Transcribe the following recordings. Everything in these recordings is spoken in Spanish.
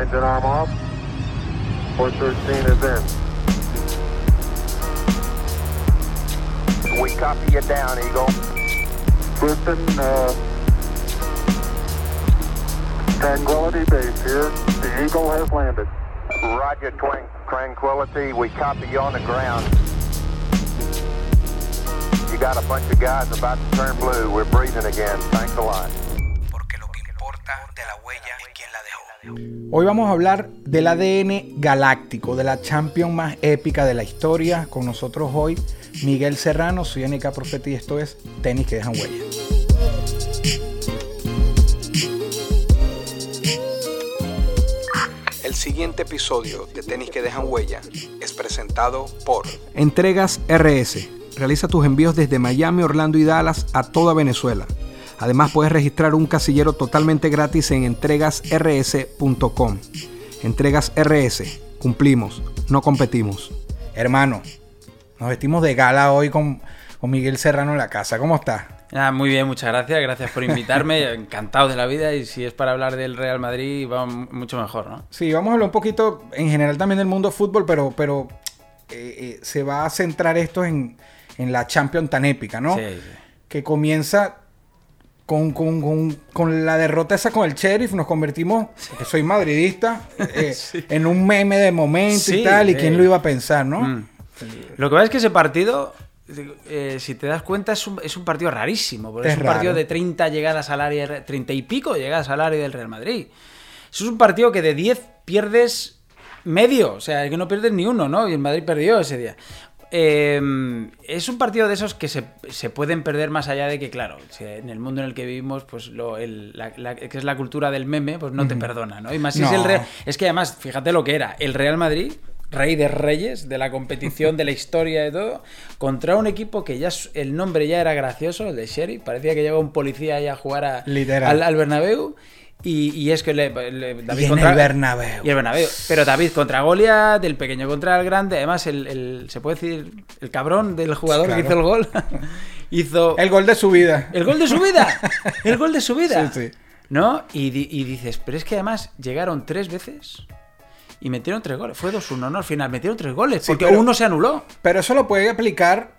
Engine arm off. 413 is in. We copy you down, Eagle. Houston, uh, Tranquility Base here. The Eagle has landed. Roger, Twin Tranquility. We copy you on the ground. You got a bunch of guys about to turn blue. We're breathing again. Thanks a lot. Hoy vamos a hablar del ADN galáctico, de la champion más épica de la historia. Con nosotros hoy Miguel Serrano, soy Anika Profeta y esto es Tenis que dejan huella. El siguiente episodio de Tenis que dejan huella es presentado por Entregas RS. Realiza tus envíos desde Miami, Orlando y Dallas a toda Venezuela. Además puedes registrar un casillero totalmente gratis en entregasrs.com. Entregas RS. Cumplimos, no competimos. Hermano, nos vestimos de gala hoy con, con Miguel Serrano en la casa. ¿Cómo estás? Ah, muy bien, muchas gracias. Gracias por invitarme. Encantado de la vida. Y si es para hablar del Real Madrid, va mucho mejor, ¿no? Sí, vamos a hablar un poquito en general también del mundo fútbol, pero, pero eh, eh, se va a centrar esto en, en la Champions tan épica, ¿no? Sí, sí. Que comienza con, con- con- con la derrota esa con el Sheriff. Nos convertimos, que soy madridista, eh, en un meme de momento y tal. ¿Y eh. quién lo iba a pensar, no? Mm. Lo que pasa es que ese partido, eh, si te das cuenta, es un, es un partido rarísimo. Porque es, Es un partido de 30 llegadas al área, 30 y pico llegadas al área del Real Madrid. Eso es un partido que de 10 pierdes medio. O sea, que no pierdes ni uno, ¿no? Y el Madrid perdió ese día. Eh, es un partido de esos que se, se pueden perder más allá de que, claro, si en el mundo en el que vivimos, pues lo, el- la- la- que es la cultura del meme, pues no te perdona, ¿no? Y más si es el Real- es que además, fíjate lo que era, el Real Madrid, rey de reyes, de la competición, de la historia y todo, contra un equipo que ya el nombre ya era gracioso, el de Sheriff, parecía que llevaba un policía ahí a jugar a- al, al Bernabéu. Y, y es que le, le- David Y en contra- el Bernabéu. Y el Bernabéu. Pero David contra Goliat, el pequeño contra el grande. Además, el, el- se puede decir, el cabrón del jugador Claro. que hizo el gol, hizo El gol de su vida. el gol de su vida. El gol de su vida. Sí, sí. ¿No? Y, y dices, pero es que además llegaron tres veces y metieron tres goles. Fue 2-1, ¿no? Al final metieron tres goles. Sí, porque pero- uno se anuló. Pero eso lo puede aplicar,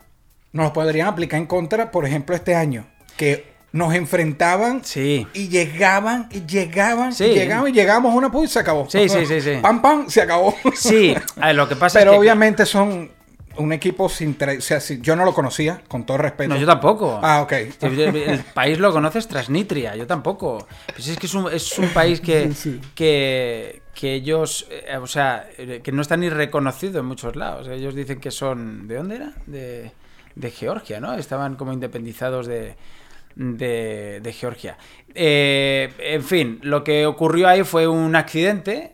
nos lo podrían aplicar en contra, por ejemplo, este año. Que nos enfrentaban Sí. y llegaban y llegaban Sí. y llegaban y llegamos a una punta y se acabó. Sí, sí, sí, sí. Pam, pam, se acabó. Sí, a ver, lo que pasa Pero es que. obviamente son un equipo sin... tra- O sea, si- yo no lo conocía, con todo respeto. No, yo tampoco. Ah, ok. El país lo conoces tras Nitria, yo tampoco. Pues es que es un, es un país que, Sí, sí. que, que ellos, eh, o sea, eh, que no está ni reconocido en muchos lados. Ellos dicen que son, ¿de dónde era? De, de Georgia, ¿no? Estaban como independizados de, de, de Georgia. Eh, en fin, lo que ocurrió ahí fue un accidente.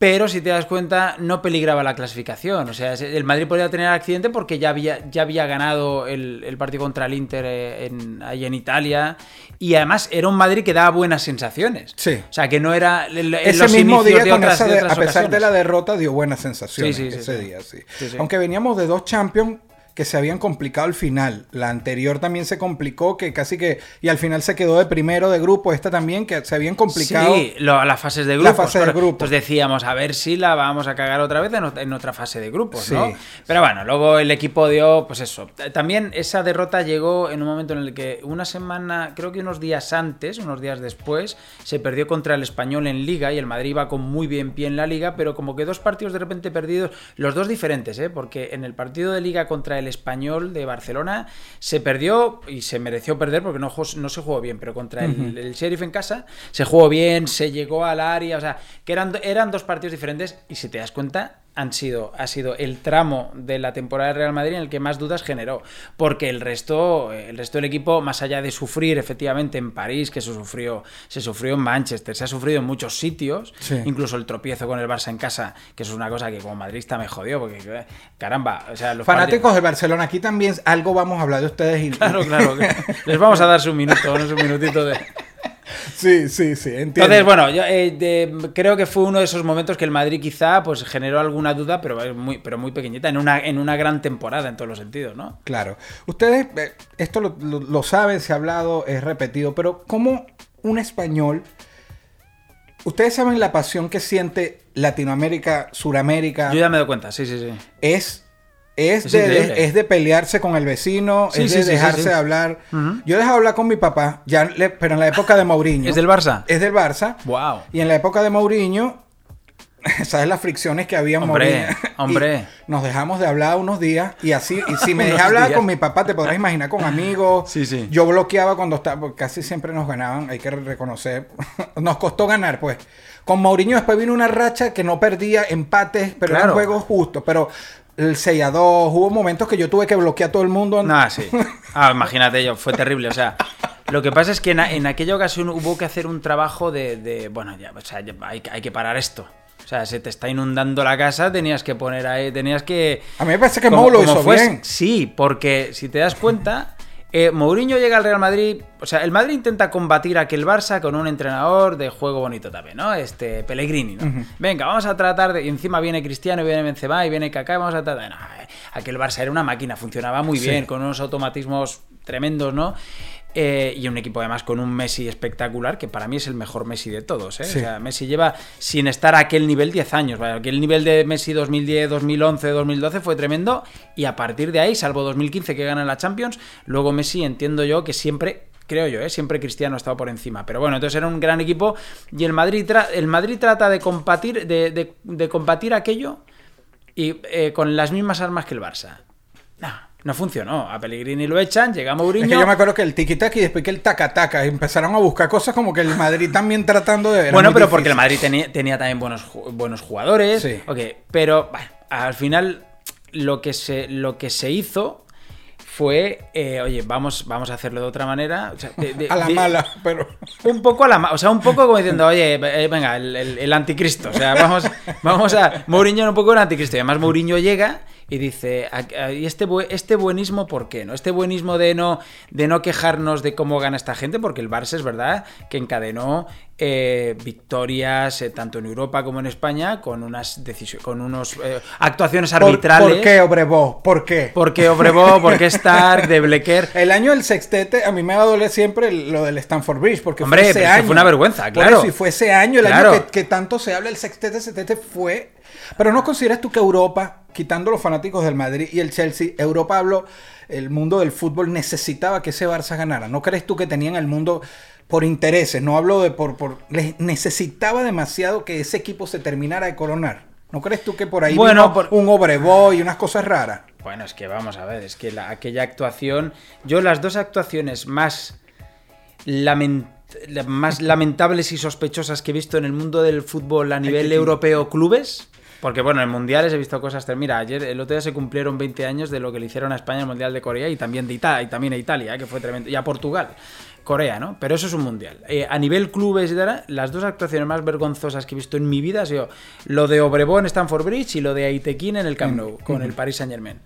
Pero si te das cuenta, no peligraba la clasificación. O sea, el Madrid podía tener accidente porque ya había, ya había ganado el, el partido contra el Inter eh, en, ahí en Italia. Y además era un Madrid que daba buenas sensaciones. Sí. O sea, que no era el- Ese mismo día, de con otras, esa de de- otras a pesar de la derrota, dio buenas sensaciones Sí, sí, ese día, sí. Aunque veníamos de dos Champions que se habían complicado al final. La anterior también se complicó, que casi que... Y al final se quedó de primero de grupo. Esta también, que se habían complicado. Sí, lo- las fases de La grupos. fase de grupos. Entonces decíamos, a ver si la vamos a cagar otra vez en otra fase de grupos, Sí. ¿no? Pero bueno, luego el equipo dio, pues eso. También esa derrota llegó en un momento en el que una semana, creo que unos días antes, unos días después, se perdió contra el Español en Liga y el Madrid iba con muy bien pie en la Liga, pero como que dos partidos de repente perdidos, los dos diferentes, ¿eh? Porque en el partido de Liga contra el Español de Barcelona se perdió y se mereció perder porque no, no se jugó bien, pero contra el, el Sheriff en casa se jugó bien, se llegó al área, o sea, que eran, eran dos partidos diferentes y si te das cuenta han sido, ha sido el tramo de la temporada del Real Madrid en el que más dudas generó, porque el resto, el resto del equipo, más allá de sufrir efectivamente en París, que se sufrió, se sufrió en Manchester, se ha sufrido en muchos sitios, Sí. incluso el tropiezo con el Barça en casa, que eso es una cosa que como madridista me jodió, porque caramba, o sea, los Fanáticos del Barcelona, aquí también algo vamos a hablar de ustedes. Y... Claro, claro. Les vamos a dar su minuto, no su minutito de. Sí, sí, sí, entiendo. Entonces, bueno, yo eh, de- creo que fue uno de esos momentos que el Madrid quizá pues generó alguna duda, pero muy, pero muy pequeñita, en una, en una gran temporada en todos los sentidos, ¿no? Claro. Ustedes, eh, esto lo, lo- lo saben, se ha hablado, es repetido, pero ¿cómo un español Ustedes saben la pasión que siente Latinoamérica, Suramérica. Yo ya me doy cuenta, sí, sí, sí. Es, es, Es de, es de pelearse con el vecino, Sí, es de sí, sí, dejarse hablar. Yo he dejado de hablar con mi papá, ya le- pero en la época de Mourinho. ¿Es del Barça? Es del Barça. Wow. Y en la época de Mourinho, ¿sabes las fricciones que había en Hombre, Mourinho? hombre. Y nos dejamos de hablar unos días y así, y si me dejé hablar días. con mi papá, te podrás imaginar con amigos. Sí, sí. Yo bloqueaba cuando estaba, porque casi siempre nos ganaban, hay que reconocer. nos costó ganar, pues. Con Mourinho después vino una racha que no perdía empates, pero eran Claro. juegos justos. Pero el 6 a 2, hubo momentos que yo tuve que bloquear a todo el mundo. Nah, sí. Ah, imagínate yo, fue terrible. O sea, lo que pasa es que en, en aquella ocasión hubo que hacer un trabajo de, de, bueno, ya, o sea, ya hay, hay que parar esto. O sea, se te está inundando la casa, tenías que poner ahí, tenías que... A mí me parece que como- Mou lo hizo bien. Sí, porque si te das cuenta, eh, Mourinho llega al Real Madrid, o sea, el Madrid intenta combatir a aquel Barça con un entrenador de juego bonito también, ¿no? Este Pellegrini, ¿no? Venga, vamos a tratar de... Y encima viene Cristiano, viene Benzema, y viene Kaká, y vamos a tratar... No, eh, aquel Barça era una máquina, funcionaba muy Sí. bien, con unos automatismos tremendos, ¿no? Eh, y un equipo además con un Messi espectacular, que para mí es el mejor Messi de todos. ¿eh? Sí. O sea, Messi lleva sin estar a aquel nivel 10 años. ¿vale? Aquel nivel de Messi 2010, 2011, 2012 fue tremendo. Y a partir de ahí, salvo 2015 que gana la Champions, luego Messi entiendo yo que siempre creo yo, ¿eh? siempre Cristiano ha estado por encima. Pero bueno, entonces era un gran equipo y el Madrid, tra- el Madrid trata de combatir, de, de- de combatir aquello y eh, con las mismas armas que el Barça. No, no funcionó. A Pellegrini lo echan, llega Mourinho. Es que yo me acuerdo que el tiki-taka y después que el taca-taca empezaron a buscar cosas como que el Madrid también tratando de. era Bueno, pero porque el. Madrid tenía, tenía también buenos, buenos jugadores. Sí. Ok, pero bueno, al final lo que se, lo que se hizo fue, eh, oye, vamos, vamos a hacerlo de otra manera. o sea, de- de- A la de- mala, pero. Un poco a la ma- o sea, un poco como diciendo, oye, eh, venga, el, el- el anticristo. O sea, vamos, vamos a. Mourinho era un poco el anticristo. Y además Mourinho llega y dice, "A- a- ¿y este, este buenismo por qué? ¿No? Este buenismo de no, de no quejarnos de cómo gana esta gente, porque el Barça es verdad que encadenó eh, victorias eh, tanto en Europa como en España con unas con unos eh, actuaciones ¿Por, arbitrales. ¿Por qué, Obrevó? ¿Por qué? Porque Obrevó, porque Stark, de Blecker. El año del sextete, a mí me va a doler siempre lo del Stanford Bridge, porque Hombre, fue ese pero año. fue una vergüenza, Por claro. eso, y fue ese año, el Claro. año que, que tanto se habla, el sextete, sextete fue. Pero ¿no consideras tú que Europa, quitando los fanáticos del Madrid y el Chelsea, Europa habló, el mundo del fútbol necesitaba que ese Barça ganara? ¿No crees tú que tenían el mundo por intereses? No hablo de por... por les necesitaba demasiado que ese equipo se terminara de coronar. ¿No crees tú que por ahí Bueno, vino por- un Obrevó y unas cosas raras? Bueno, es que vamos a ver, es que la- aquella actuación, yo las dos actuaciones más, lament- la- más lamentables y sospechosas que he visto en el mundo del fútbol a nivel europeo clubes, porque bueno, en mundiales he visto cosas, mira, ayer el otro día se cumplieron 20 años de lo que le hicieron a España en el Mundial de Corea y también de Italia, y también a Italia, que fue tremendo, y a Portugal. Corea, ¿no? Pero eso es un mundial. Eh, a nivel clubes las dos actuaciones más vergonzosas que he visto en mi vida ha sido lo de Obrevó en Stamford Bridge y lo de Aitekin en el Camp Nou, con el Paris Saint Germain.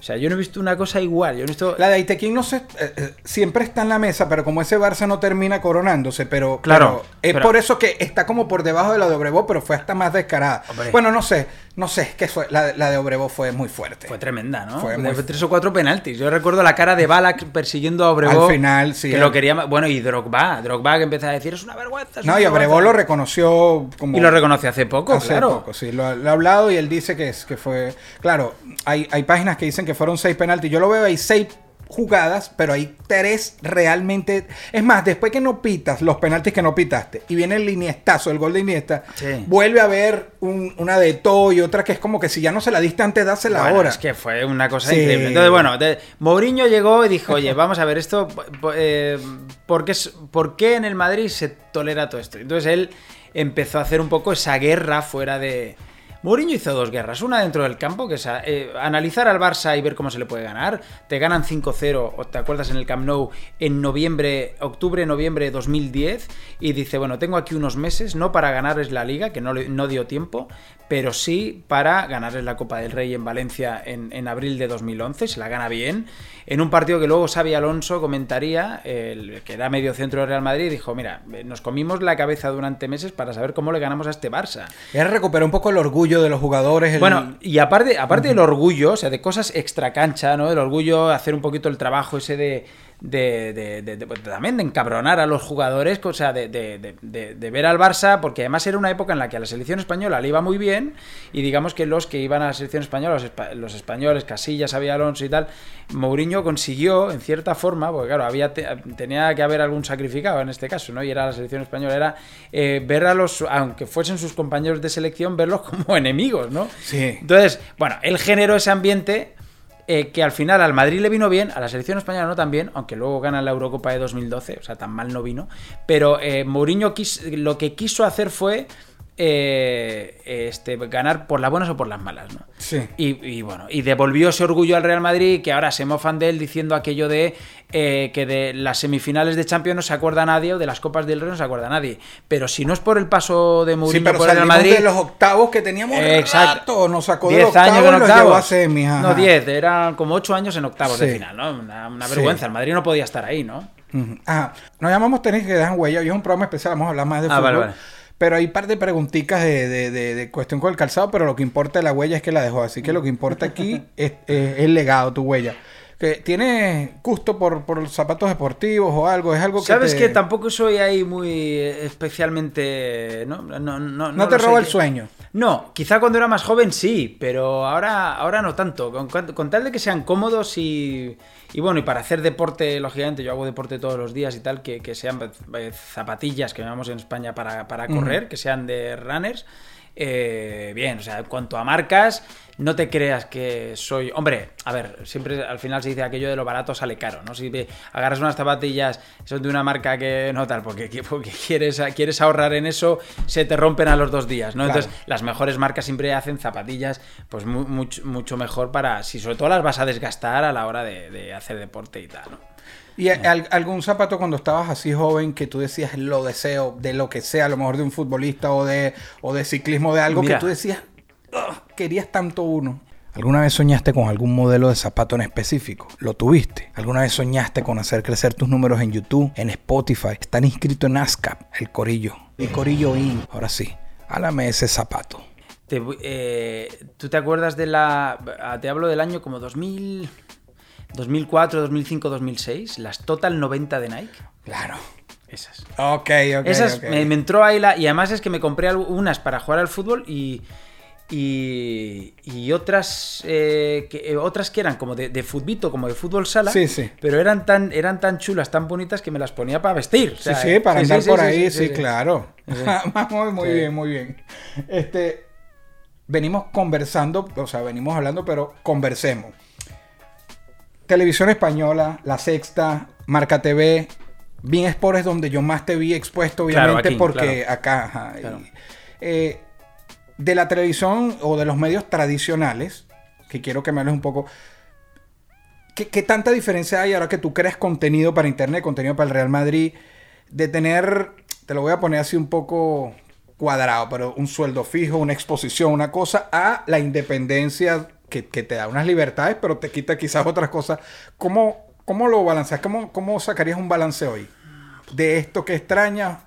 O sea, yo no he visto una cosa igual. Yo no he visto. La de Aitequín no sé, eh, eh, siempre está en la mesa, pero como ese Barça no termina coronándose, pero, Claro, pero es pero- por eso que está como por debajo de la de Obrevó, pero fue hasta más descarada. Hombre. Bueno, no sé, no sé, que fue, la, la de Obrevó fue muy fuerte. Fue tremenda, ¿no? Fue Fue muy- tres o cuatro penaltis. Yo recuerdo la cara de Balak persiguiendo a Obrevó. Al final, sí, Que eh. lo quería. Bueno, y Drogba. Drogba que empezó a decir: es una vergüenza. es no, una y Obrevó vergüenza". lo reconoció como... Y lo reconoció hace poco, Hace claro. poco, sí, lo, ha- lo ha hablado y él dice que, es, que fue... Claro, hay, hay páginas que dicen que fueron seis penaltis. Yo lo veo, hay seis jugadas, pero hay tres realmente... Es más, después que no pitas los penaltis que no pitaste y viene el iniestazo, el gol de Iniesta, Sí. vuelve a haber un- una de todo y otra que es como que si ya no se la diste antes, dásela Bueno, ahora. Es que fue una cosa Sí. increíble. Entonces, bueno, de- Mourinho llegó y dijo, oye, vamos a ver esto, eh, ¿por, qué, ¿por qué en el Madrid se tolera todo esto? Entonces él empezó a hacer un poco esa guerra fuera de... Mourinho hizo dos guerras, una dentro del campo, que es eh, analizar al Barça y ver cómo se le puede ganar. Te ganan 5-0, o te acuerdas en el Camp Nou, en noviembre, octubre, noviembre de 2010, y dice, bueno, tengo aquí unos meses, no para ganarles la liga, que no dio tiempo, pero sí para ganarles la Copa del Rey en Valencia en, en abril de 2011, se la gana bien, en un partido que luego Xavi Alonso comentaría, el que era medio centro de Real Madrid, dijo, mira, nos comimos la cabeza durante meses para saber cómo le ganamos a este Barça. Él recuperó un poco el orgullo de los jugadores. el- Bueno, y aparte, aparte del orgullo, o sea, de cosas extra cancha, ¿no? El orgullo, hacer un poquito el trabajo ese de, de, de- de- de- pues, también de encabronar a los jugadores, o sea, de, ver al Barça, porque además era una época en la que a la selección española le iba muy bien y digamos que los que iban a la selección española, los, espa- los españoles, Casillas, Xavi Alonso y tal, Mourinho consiguió, en cierta forma, porque claro, había te- tenía que haber algún sacrificado en este caso, ¿no? Y era la selección española, era eh, ver a los, aunque fuesen sus compañeros de selección, verlos como enemigos, ¿no? Sí. Entonces, bueno, él generó ese ambiente eh, que al final al Madrid le vino bien, a la selección española no tan bien, aunque luego gana la Eurocopa de 2012, o sea, tan mal no vino. Pero eh, Mourinho lo que quiso hacer fue eh, este, ganar por las buenas o por las malas, ¿no? Sí. Y, y bueno, y devolvió ese orgullo al Real Madrid, que ahora se mofan de él diciendo aquello de eh, que de las semifinales de Champions no se acuerda nadie o de las Copas del Rey no se acuerda nadie. Pero si no es por el paso de Sí, Mourinho pero por el Real Madrid, de los octavos que teníamos Exacto. rato, nos sacó de 10 los años octavos en y los octavos. a semis. No, 10, eran como 8 años en octavos de Sí. final, ¿no? Una, una Sí. vergüenza. El Madrid no podía estar ahí, ¿no? Ajá. Nos llamamos Tenis que dejan huella. Hoy es un programa especial, vamos a hablar más de Ah, fútbol. vale, vale. Pero hay un par de preguntitas de, de- de- de cuestión con el calzado, pero lo que importa de la huella es que la dejó. Así que lo que importa aquí es, es el legado, tu huella. Que ¿Tienes gusto por, por los zapatos deportivos o algo? ¿Es algo que Sabes te- que tampoco soy ahí muy eh, especialmente. No, no, no, no, no te roba el sueño? No, quizá cuando era más joven sí, pero ahora, ahora no tanto. Con, tal de que sean cómodos y, y bueno, y para hacer deporte, lógicamente, yo hago deporte todos los días y tal, que, que sean zapatillas que llamamos en España para, para correr, que sean de runners. Eh, bien, o sea, en cuanto a marcas, no te creas que soy. Hombre, a ver, siempre al final se dice aquello de lo barato sale caro, ¿no? Si agarras unas zapatillas, son de una marca que no tal, porque, porque quieres, quieres ahorrar en eso, se te rompen a los dos días, ¿no? Claro. Entonces, las mejores marcas siempre hacen zapatillas, pues mu- mucho, mucho mejor para. Si sobre todo las vas a desgastar a la hora de, de hacer deporte y tal, ¿no? ¿Y al- algún zapato cuando estabas así joven que tú decías lo deseo de lo que sea, a lo mejor de un futbolista o de, o de ciclismo, de algo Mira. que tú decías, "Ugh, querías tanto uno? ¿Alguna vez soñaste con algún modelo de zapato en específico? ¿Lo tuviste? ¿Alguna vez soñaste con hacer crecer tus números en YouTube, en Spotify? Están inscritos en ASCAP, el Corillo. El Corillo In. Ahora sí, háblame ese zapato. Te eh, ¿Tú te acuerdas de la. ah, Te hablo del año como 2000. 2004, 2005, 2006, las Total 90 de Nike. Claro. Esas. Ok, ok. Esas. Me, me entró ahí la. Y además es que me compré unas para jugar al fútbol y. Y, y otras eh, que, eh, otras que eran como de, de futbito, como de fútbol sala, Sí, sí. pero eran tan, eran tan chulas, tan bonitas que me las ponía para vestir. o Sí, sea, sí, para andar sí, por ahí, sí, claro. Sí. muy, muy bien, muy bien. Este, venimos conversando, o sea, venimos hablando, pero conversemos. Televisión española, La Sexta, Marca TV, Bien Sport es donde yo más te vi expuesto, Claro, obviamente, aquí, porque claro. acá, ajá, y, Claro. eh, de la televisión o de los medios tradicionales, que quiero que me hables un poco, ¿Qué, qué tanta diferencia hay ahora que tú creas contenido para Internet, contenido para el Real Madrid, de tener, te lo voy a poner así un poco cuadrado, pero un sueldo fijo, una exposición, una cosa, a la independencia que, te da unas libertades, pero te quita quizás otras cosas? ¿Cómo, cómo lo balanceas? ¿Cómo, ¿Cómo sacarías un balance hoy? De esto que extrañas,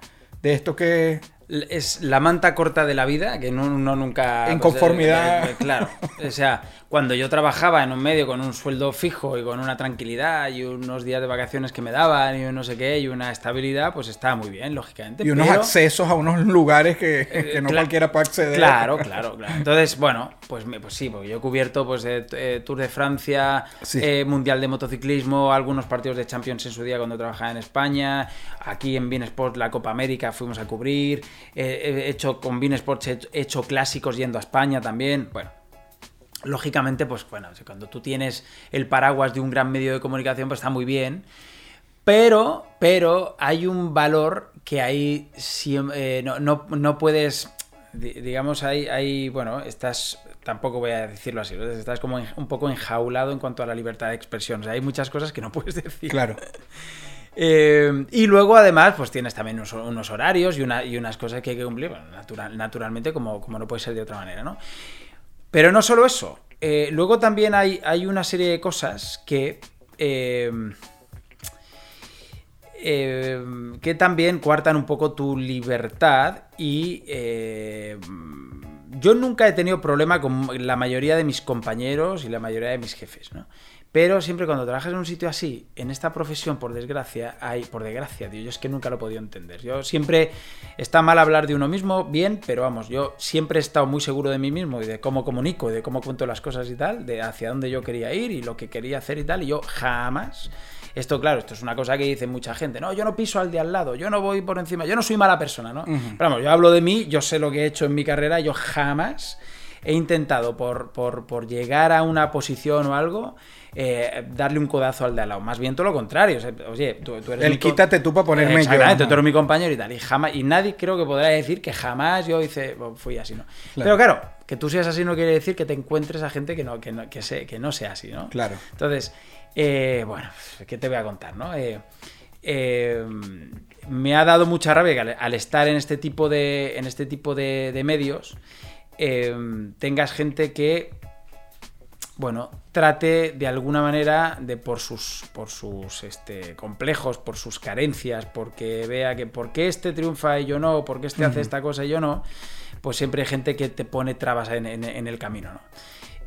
de esto que... Es la manta corta de la vida, que no, uno nunca... En pues, conformidad. eh, eh, claro. O sea, cuando yo trabajaba en un medio con un sueldo fijo y con una tranquilidad y unos días de vacaciones que me daban y no sé qué y una estabilidad, pues estaba muy bien, lógicamente. Y unos pero- accesos a unos lugares que, que no cualquiera puede acceder. Claro, claro, claro. Entonces, bueno, pues, me- pues sí, porque yo he cubierto pues, eh, eh, Tour de Francia, Sí. eh, Mundial de Motociclismo, algunos partidos de Champions en su día cuando trabajaba en España, aquí en Bean Sport la Copa América fuimos a cubrir, eh, he hecho con Bean Sports he hecho, he hecho clásicos yendo a España también, bueno. Lógicamente, pues bueno, cuando tú tienes el paraguas de un gran medio de comunicación, pues está muy bien. Pero, pero hay un valor que ahí siem- eh, no, no- no puedes, di- digamos, hay, hay, bueno, estás, tampoco voy a decirlo así, ¿no? estás como un poco enjaulado en cuanto a la libertad de expresión. O sea, hay muchas cosas que no puedes decir. Claro. Eh, y luego, además, pues tienes también unos, horarios y, una- y unas cosas que hay que cumplir, naturalmente, como, no puede ser de otra manera, ¿no? Pero no solo eso. eh, luego también hay, hay una serie de cosas que. eh, que también cuartan un poco tu libertad y yo nunca he tenido problema con la mayoría de mis compañeros y la mayoría de mis jefes, ¿no? Pero siempre cuando trabajas en un sitio así, en esta profesión, por desgracia, hay, por desgracia, tío, yo es que nunca lo he podido entender. Yo siempre, está mal hablar de uno mismo, bien, pero vamos, yo siempre he estado muy seguro de mí mismo y de cómo comunico y de cómo cuento las cosas y tal, de hacia dónde yo quería ir y lo que quería hacer y tal, y yo jamás... Esto, claro, esto es una cosa que dice mucha gente. No, yo no piso al de al lado, yo no voy por encima, yo no soy mala persona, ¿no? Pero vamos, yo hablo de mí, yo sé lo que he hecho en mi carrera, yo jamás he intentado por, por, por llegar a una posición o algo eh, darle un codazo al de al lado. Más bien todo lo contrario. O sea, oye, tú, tú eres El mi quítate tú para ponerme yo. Exactamente, tú eres mi compañero y tal. Y, jamás, y nadie creo que podrá decir que jamás yo hice, fui así, ¿no? Pero claro, que tú seas así no quiere decir que te encuentres a gente que no, que no, que se- que no sea así, ¿no? Claro. Entonces, eh, bueno, ¿qué te voy a contar, no? Eh, eh, me ha dado mucha rabia que al, al estar en este tipo de, en este tipo de, de medios eh, tengas gente que bueno, trate de alguna manera de por sus por sus este, complejos, por sus carencias, porque vea que por qué este triunfa y yo no, por qué este hace esta cosa y yo no, pues siempre hay gente que te pone trabas en, en- en el camino, ¿no?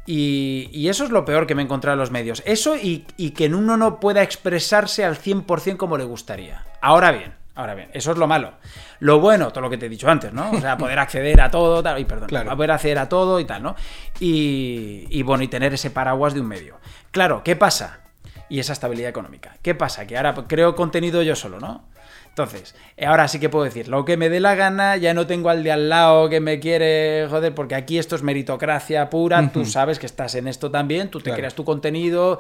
Y, y eso es lo peor que me he encontrado en los medios. Eso y, y que en uno no pueda expresarse al 100% como le gustaría. Ahora bien, ahora bien, eso es lo malo. Lo bueno, todo lo que te he dicho antes, ¿no? O sea, poder acceder a todo, tal, y perdón, Claro. poder acceder a todo y tal, ¿no? Y, y bueno, y tener ese paraguas de un medio. Claro, ¿qué pasa? Y esa estabilidad económica. ¿Qué pasa? Que ahora creo contenido yo solo, ¿no? Entonces, ahora sí que puedo decir lo que me dé la gana, ya no tengo al de al lado que me quiere joder, porque aquí esto es meritocracia pura, tú sabes que estás en esto también, tú te Claro. creas tu contenido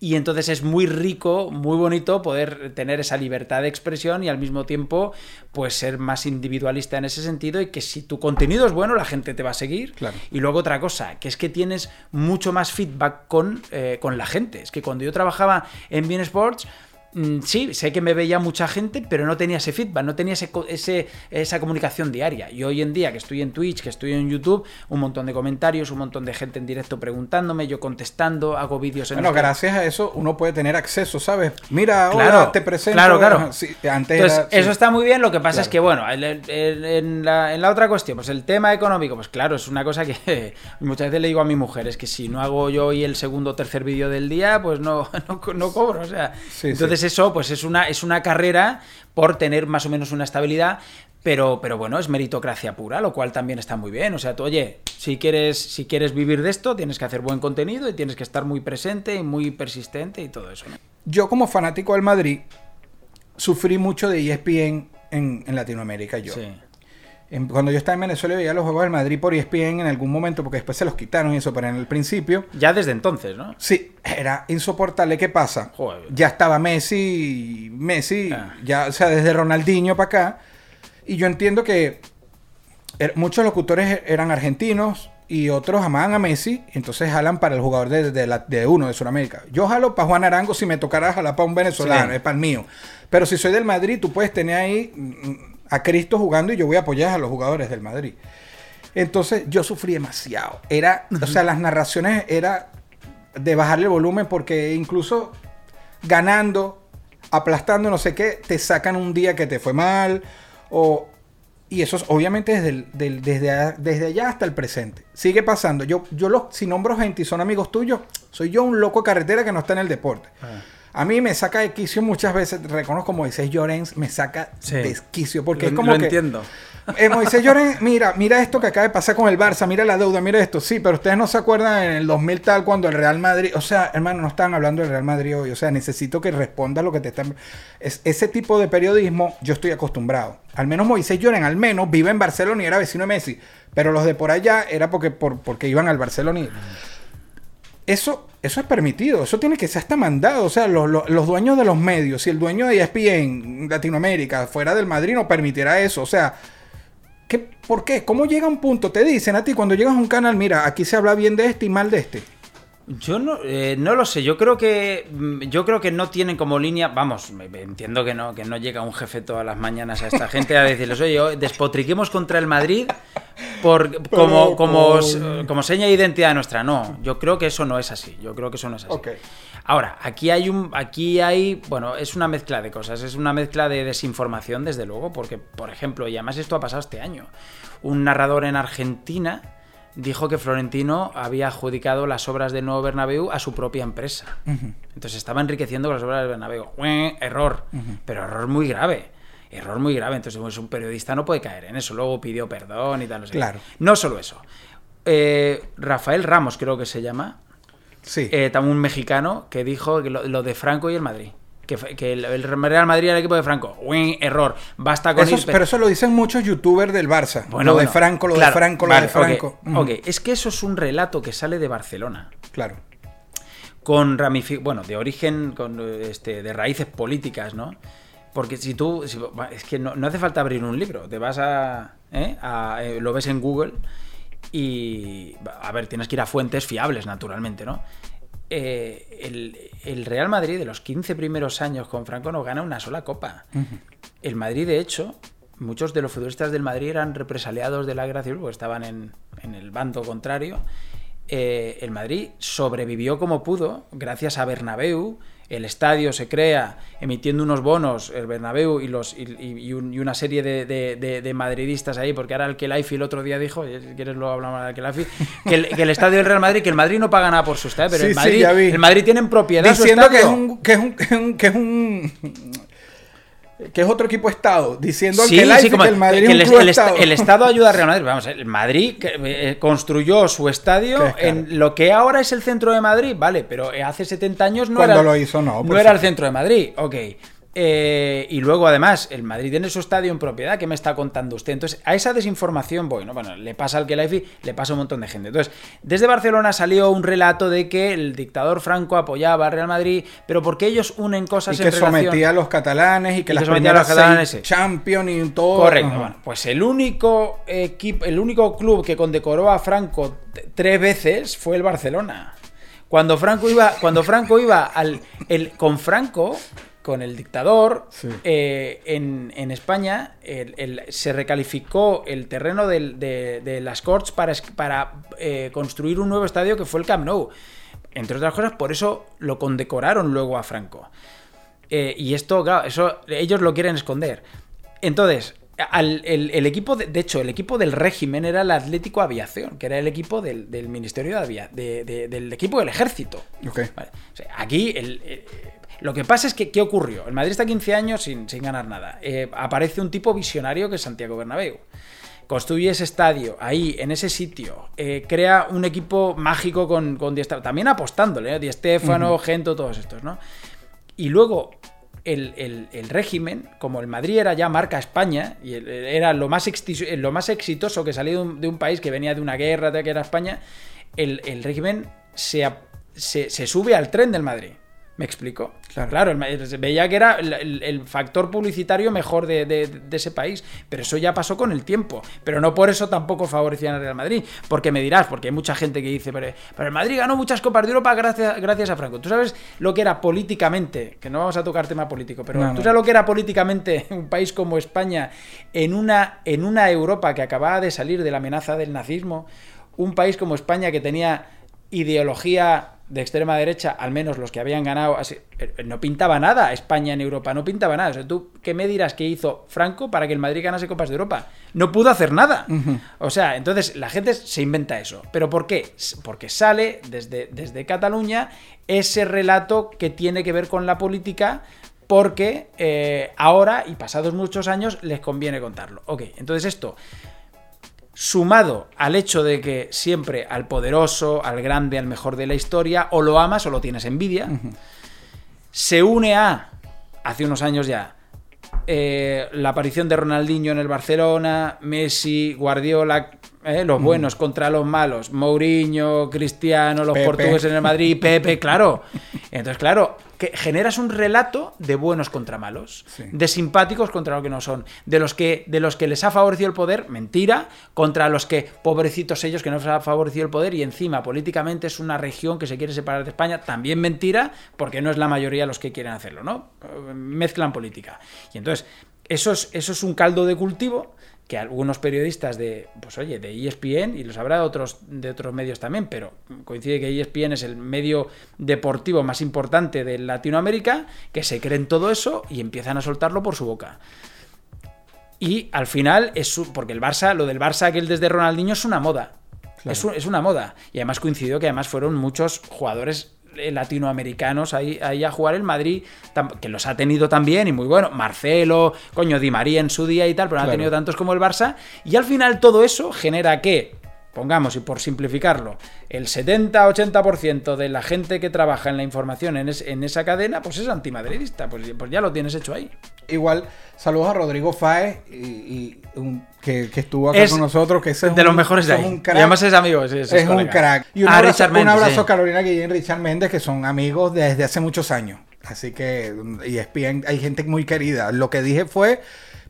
y entonces es muy rico, muy bonito poder tener esa libertad de expresión y al mismo tiempo pues ser más individualista en ese sentido y que si tu contenido es bueno la gente te va a seguir Claro. y luego otra cosa, que es que tienes mucho más feedback con, eh, con la gente. Es que cuando yo trabajaba en Bean Sports, sí, sé que me veía mucha gente, pero no tenía ese feedback, no tenía ese, ese- esa comunicación diaria. Y hoy en día, que estoy en Twitch, que estoy en YouTube, un montón de comentarios, un montón de gente en directo preguntándome, yo contestando, hago vídeos en Bueno, gracias a eso uno puede tener acceso, ¿sabes? Mira, Claro, hola, te presento. claro, claro. Sí, antes Entonces, era- sí. eso está muy bien, lo que pasa Claro. es que, bueno, el- el- el- en, la, en la otra cuestión, pues el tema económico, pues claro, es una cosa que muchas veces le digo a mi mujer, es que si no hago yo hoy el segundo o tercer vídeo del día, pues no, no, no cobro, o sea. Sí, entonces eso, pues es una, es una carrera por tener más o menos una estabilidad, pero, pero bueno, es meritocracia pura, lo cual también está muy bien. O sea, tú, oye, si quieres, si quieres vivir de esto, tienes que hacer buen contenido y tienes que estar muy presente y muy persistente y todo eso, ¿no? Yo como fanático del Madrid sufrí mucho de ESPN en, en Latinoamérica. Yo. Sí. En- cuando yo estaba en Venezuela veía los juegos del Madrid por ESPN en algún momento, porque después se los quitaron y eso, pero en el principio, Ya desde entonces, ¿no? sí, era insoportable. ¿Qué pasa? Joder. Ya estaba Messi, Messi, Ah. ya, o sea, desde Ronaldinho para acá. Y yo entiendo que er- muchos locutores eran argentinos y otros amaban a Messi, entonces jalan para el jugador de, de la- de uno de Sudamérica. Yo jalo para Juan Arango si me tocara jalar para un venezolano, Sí. es para el mío. Pero si soy del Madrid, tú puedes tener ahí mm, a Cristo jugando y yo voy a apoyar a los jugadores del Madrid. Entonces yo sufrí demasiado. Era, o sea, las narraciones era de bajarle el volumen porque incluso ganando, aplastando, no sé qué, te sacan un día que te fue mal. O, y eso es obviamente desde, el- del- desde, desde allá hasta el presente. Sigue pasando. Yo, yo los, si nombro gente y son amigos tuyos, soy yo un loco de carretera que no está en el deporte. A mí me saca de quicio muchas veces, reconozco como Moisés Llorens, me saca Sí. de quicio porque Lo- es como lo que... entiendo. Eh, Moisés Llorens, mira, mira esto que acaba de pasar con el Barça, mira la deuda, mira esto. Sí, pero ustedes no se acuerdan en el 2000 tal cuando el Real Madrid, o sea, hermano, no están hablando del Real Madrid hoy, o sea, necesito que respondas lo que te están... Es, ese tipo de periodismo yo estoy acostumbrado. Al menos Moisés Llorens, al menos vive en Barcelona y era vecino de Messi, pero los de por allá era porque, por, porque iban al Barcelona y... Eso, eso es permitido, eso tiene que ser hasta mandado. O sea, los, los- dueños de los medios, si el dueño de ESPN Latinoamérica fuera del Madrid no permitirá eso. O sea, ¿qué, ¿por qué? ¿Cómo llega un punto? Te dicen a ti cuando llegas a un canal, mira, aquí se habla bien de este y mal de este. Yo no, eh, no lo sé, yo creo que mm, yo creo que no tienen como línea, vamos, entiendo que no, que no llega un jefe todas las mañanas a esta gente a decirles, oye, despotriquemos contra el Madrid por como, como, como seña de identidad nuestra. No, yo creo que eso no es así. Yo creo que eso no es así. Ahora, aquí hay un, aquí hay, bueno, es una mezcla de cosas, es una mezcla de desinformación, desde luego, porque, por ejemplo, y además esto ha pasado este año, un narrador en Argentina dijo que Florentino había adjudicado las obras del nuevo Bernabéu a su propia empresa. Entonces estaba enriqueciendo con las obras del Bernabéu. Error, pero error muy grave. Error muy grave. Entonces, pues, un periodista no puede caer en eso. Luego pidió perdón y tal. No, sé qué. Claro. no solo eso. Eh, Rafael Ramos, creo que se llama, Sí. eh, también un mexicano, que dijo lo de Franco y el Madrid. Que, el, el Real Madrid era el equipo de Franco. Ue, error. Basta con Eso- ir- pero eso lo dicen muchos youtubers del Barça. Bueno, lo de Franco, lo claro, de Franco, vale, lo de Franco. ok, ok. es que eso es un relato que sale de Barcelona. Claro. con ramifi bueno, de origen, con este, de raíces políticas, ¿no? Porque si tú, si- es que no, no hace falta abrir un libro, te vas a, ¿eh? a, eh, lo ves en Google y, a ver, tienes que ir a fuentes fiables, naturalmente, ¿no? Eh, el, el Real Madrid de los 15 primeros años con Franco no gana una sola copa. El Madrid, de hecho, muchos de los futbolistas del Madrid eran represaliados de la guerra civil porque estaban en, en el bando contrario. Eh, el Madrid sobrevivió como pudo, gracias a Bernabéu. El estadio se crea emitiendo unos bonos, el Bernabéu y, los, y, y- un- y una serie de, de- de- de madridistas ahí, porque ahora el Kelaifi el otro día dijo, eh, si quieres luego hablamos del Kelaifi, que el, que el estadio del Real Madrid, que el Madrid no paga nada por su estadio, pero Sí, el Madrid, el Madrid tiene en propiedad su Diciendo que es, estadio. un, que, es un, que es un- que es un- que es otro equipo estado. Diciendo Sí, que, el, sí, como que el Madrid que es un el, estado. el Estado ayuda al Real Madrid. Vamos, el Madrid que, eh, construyó su estadio en lo que ahora es el centro de Madrid, vale, pero hace 70 años no Cuando era, lo hizo, no, era el centro de Madrid. Ok. Eh, y luego, además, el Madrid tiene su estadio en propiedad. ¿Qué me está contando usted? Entonces, a esa desinformación voy, ¿no? Bueno, le pasa al Kelaifi, le pasa a un montón de gente. Entonces, desde Barcelona salió un relato de que el dictador Franco apoyaba al Real Madrid, pero porque ellos unen cosas y que en relación... sometía a los catalanes y que Y que las a los catalanes, seis. Champions y todo. Correcto. Ajá. Bueno, pues el único equipo, el único club que condecoró a Franco tres veces fue el Barcelona. Cuando Franco iba, cuando Franco iba al, el, con Franco, con el dictador, Sí. eh, en, en España el- el- se recalificó el terreno del- de, de las Corts para, eh, construir un nuevo estadio que fue el Camp Nou. Entre otras cosas, por eso lo condecoraron luego a Franco. Eh, y esto, claro, eso ellos lo quieren esconder. Entonces, al- el, el equipo, de, de hecho, el equipo del régimen era el Atlético Aviación, que era el equipo del, del Ministerio de Avia, de- de- del equipo del ejército. Ok. Vale. O sea, aquí el- lo que pasa es que, ¿qué ocurrió? El Madrid está 15 años sin, sin ganar nada. Eh, aparece un tipo visionario que es Santiago Bernabéu. Construye ese estadio ahí, en ese sitio. eh, crea un equipo mágico con, con Di También apostándole, ¿eh? Di Stéfano, Gento, todos estos, ¿no? Y luego el, el- el régimen, como el Madrid era ya marca España, y el- era lo más, exti- lo más exitoso que salía de un, de un país que venía de una guerra, de que era España, el, el régimen se, se sube al tren del Madrid. ¿Me explico? Claro. se veía que era el, factor publicitario mejor de, de- de ese país, pero eso ya pasó con el tiempo. Pero no por eso tampoco favorecían al Real Madrid, porque me dirás, porque hay mucha gente que dice, pero, pero el Madrid ganó muchas copas de Europa gracias, gracias a Franco. ¿Tú sabes lo que era políticamente? Que no vamos a tocar tema político, pero No, ¿tú no. sabes lo que era políticamente un país como España en una, en una Europa que acababa de salir de la amenaza del nazismo? Un país como España que tenía ideología de extrema derecha, al menos los que habían ganado, así, eh, no pintaba nada España en Europa, no pintaba nada. O sea, ¿tú qué me dirás que hizo Franco para que el Madrid ganase Copas de Europa? No pudo hacer nada. O sea, entonces la gente se inventa eso. ¿Pero por qué? Porque sale desde, desde Cataluña ese relato que tiene que ver con la política porque eh, ahora y pasados muchos años les conviene contarlo. Ok, entonces esto sumado al hecho de que siempre al poderoso, al grande, al mejor de la historia, o lo amas o lo tienes envidia, se une a, hace unos años ya, eh, la aparición de Ronaldinho en el Barcelona, Messi, Guardiola, eh, los buenos contra los malos, Mourinho, Cristiano, los Pepe. portugueses en el Madrid, Pepe, claro. Entonces, claro, que generas un relato de buenos contra malos, Sí. de simpáticos contra los que no son, de los que, de los que les ha favorecido el poder, mentira, contra los que, pobrecitos ellos, que no les ha favorecido el poder y encima políticamente es una región que se quiere separar de España, también mentira, porque no es la mayoría los que quieren hacerlo, ¿no? Eh, Mezclan política. Y entonces, eso es, eso es un caldo de cultivo que algunos periodistas de, pues oye, de ESPN, y los habrá de otros, de otros medios también, pero coincide que ESPN es el medio deportivo más importante de Latinoamérica, que se creen todo eso y empiezan a soltarlo por su boca. Y al final es su- porque el Barça, lo del Barça aquel desde Ronaldinho es una moda. Es, un- es una moda. Y además coincidió que además fueron muchos jugadores latinoamericanos ahí, ahí a jugar el Madrid, que los ha tenido también y muy bueno. Marcelo, coño, Di María en su día y tal, pero no ha tenido tantos como el Barça. Y al final todo eso genera que, pongamos y por simplificarlo, el 70-80% de la gente que trabaja en la información en, es- en esa cadena, pues es antimadridista. Pues, pues ya lo tienes hecho ahí. Igual, saludos a Rodrigo Faez, y, y un- que, que estuvo acá Es con nosotros, que ese es de un- los mejores de ahí. un Y crack. además es amigo, Es, es un crack. Y un Ah, abrazo, un abrazo sí. a Carolina Guillén y Richard Méndez, que son amigos desde hace muchos años. Así que, y ESPN, hay gente muy querida. Lo que dije fue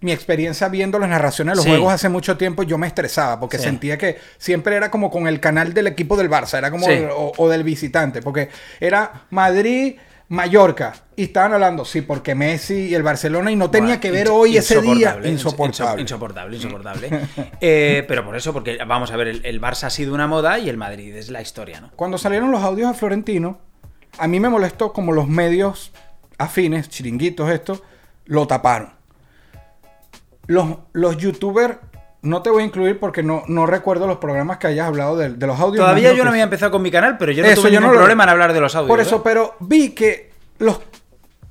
mi experiencia viendo las narraciones de los Sí. juegos hace mucho tiempo. Yo me estresaba porque Sí. sentía que siempre era como con el canal del equipo del Barça, era como Sí. o, o del visitante, porque era Madrid. Mallorca y estaban hablando, sí, porque Messi y el Barcelona y no tenía que ver hoy ese día insoportable, insoportable. Insoportable. Eh, pero por eso, porque vamos a ver, el, el Barça ha sido una moda y el Madrid es la historia, ¿no? Cuando salieron los audios de Florentino, a mí me molestó como los medios afines, chiringuitos estos, lo taparon. Los, los youtubers, no te voy a incluir porque no, no recuerdo los programas que hayas hablado de, de los audios. Todavía yo no que había empezado con mi canal, pero yo no Eso, tuve yo ningún no lo- problema en hablar de los audios. Por eso, ¿eh? pero vi que los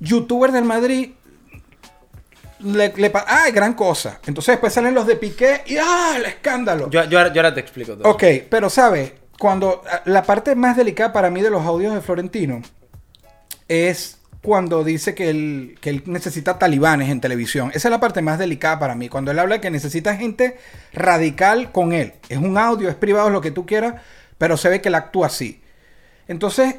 youtubers del Madrid le, le ¡ay, gran cosa! Entonces después salen los de Piqué y ¡ah, el escándalo! Yo, yo ahora, yo ahora te explico todo. Ok, pero sabes, cuando ah, la parte más delicada para mí de los audios de Florentino es cuando dice que él, que él necesita talibanes en televisión. Esa es la parte más delicada para mí. Cuando él habla de que necesita gente radical con él. Es un audio, es privado, es lo que tú quieras, pero se ve que él actúa así. Entonces,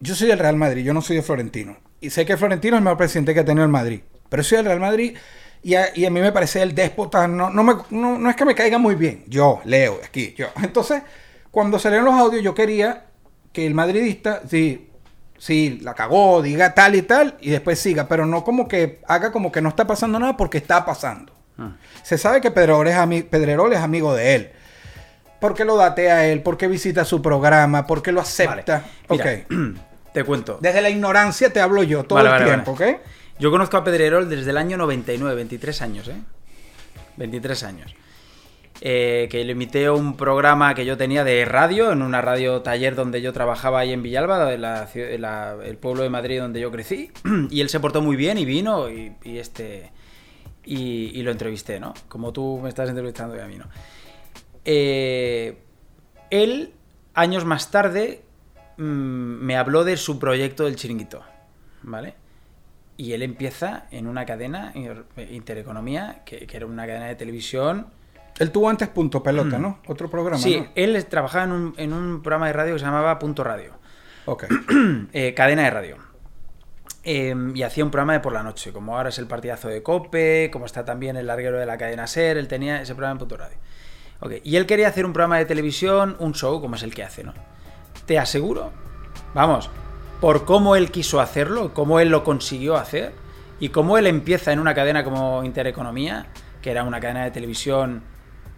yo soy del Real Madrid, yo no soy de Florentino. Y sé que Florentino es el mejor presidente que ha tenido el Madrid. Pero soy del Real Madrid y a, y a mí me parece el déspota. No, no, me- no, no es que me caiga muy bien. Yo, Leo, aquí, yo. Entonces, cuando salieron los audios, yo quería que el madridista, sí, sí, la cagó, diga tal y tal, y después siga. Pero no como que haga como que no está pasando nada porque está pasando. Se sabe que Pedrerol es, Pedrerol es amigo de él. ¿Por qué lo datea a él? ¿Por qué visita su programa? ¿Por qué lo acepta? Mira, ok. te cuento. Desde la ignorancia te hablo yo todo Vale, el vale, tiempo, ¿ok? Yo conozco a Pedrerol desde el año 99, 23 años, ¿eh? 23 años. Eh, que le imité un programa que yo tenía de radio, en una radio taller donde yo trabajaba ahí en Villalba, de la de la- el pueblo de Madrid donde yo crecí. Y él se portó muy bien y vino y, este y, lo entrevisté, ¿no? Como tú me estás entrevistando y a mí, ¿no? Eh, él, años más tarde, mm, me habló de su proyecto del chiringuito, ¿vale? Y él empieza en una cadena, in- Intereconomía, que, que era una cadena de televisión. Él tuvo antes Punto Pelota, ¿no? Otro programa. Sí, ¿no? él trabajaba en un, en un programa de radio que se llamaba Punto Radio, Ok. eh, cadena de radio. Eh, y hacía un programa de por la noche, como ahora es el partidazo de Cope, como está también el larguero de la cadena Ser, él tenía ese programa en Punto Radio. Ok, Y él quería hacer un programa de televisión, un show, como es el que hace, ¿no? Te aseguro, vamos, por cómo él quiso hacerlo, cómo él lo consiguió hacer, y cómo él empieza en una cadena como Intereconomía, que era una cadena de televisión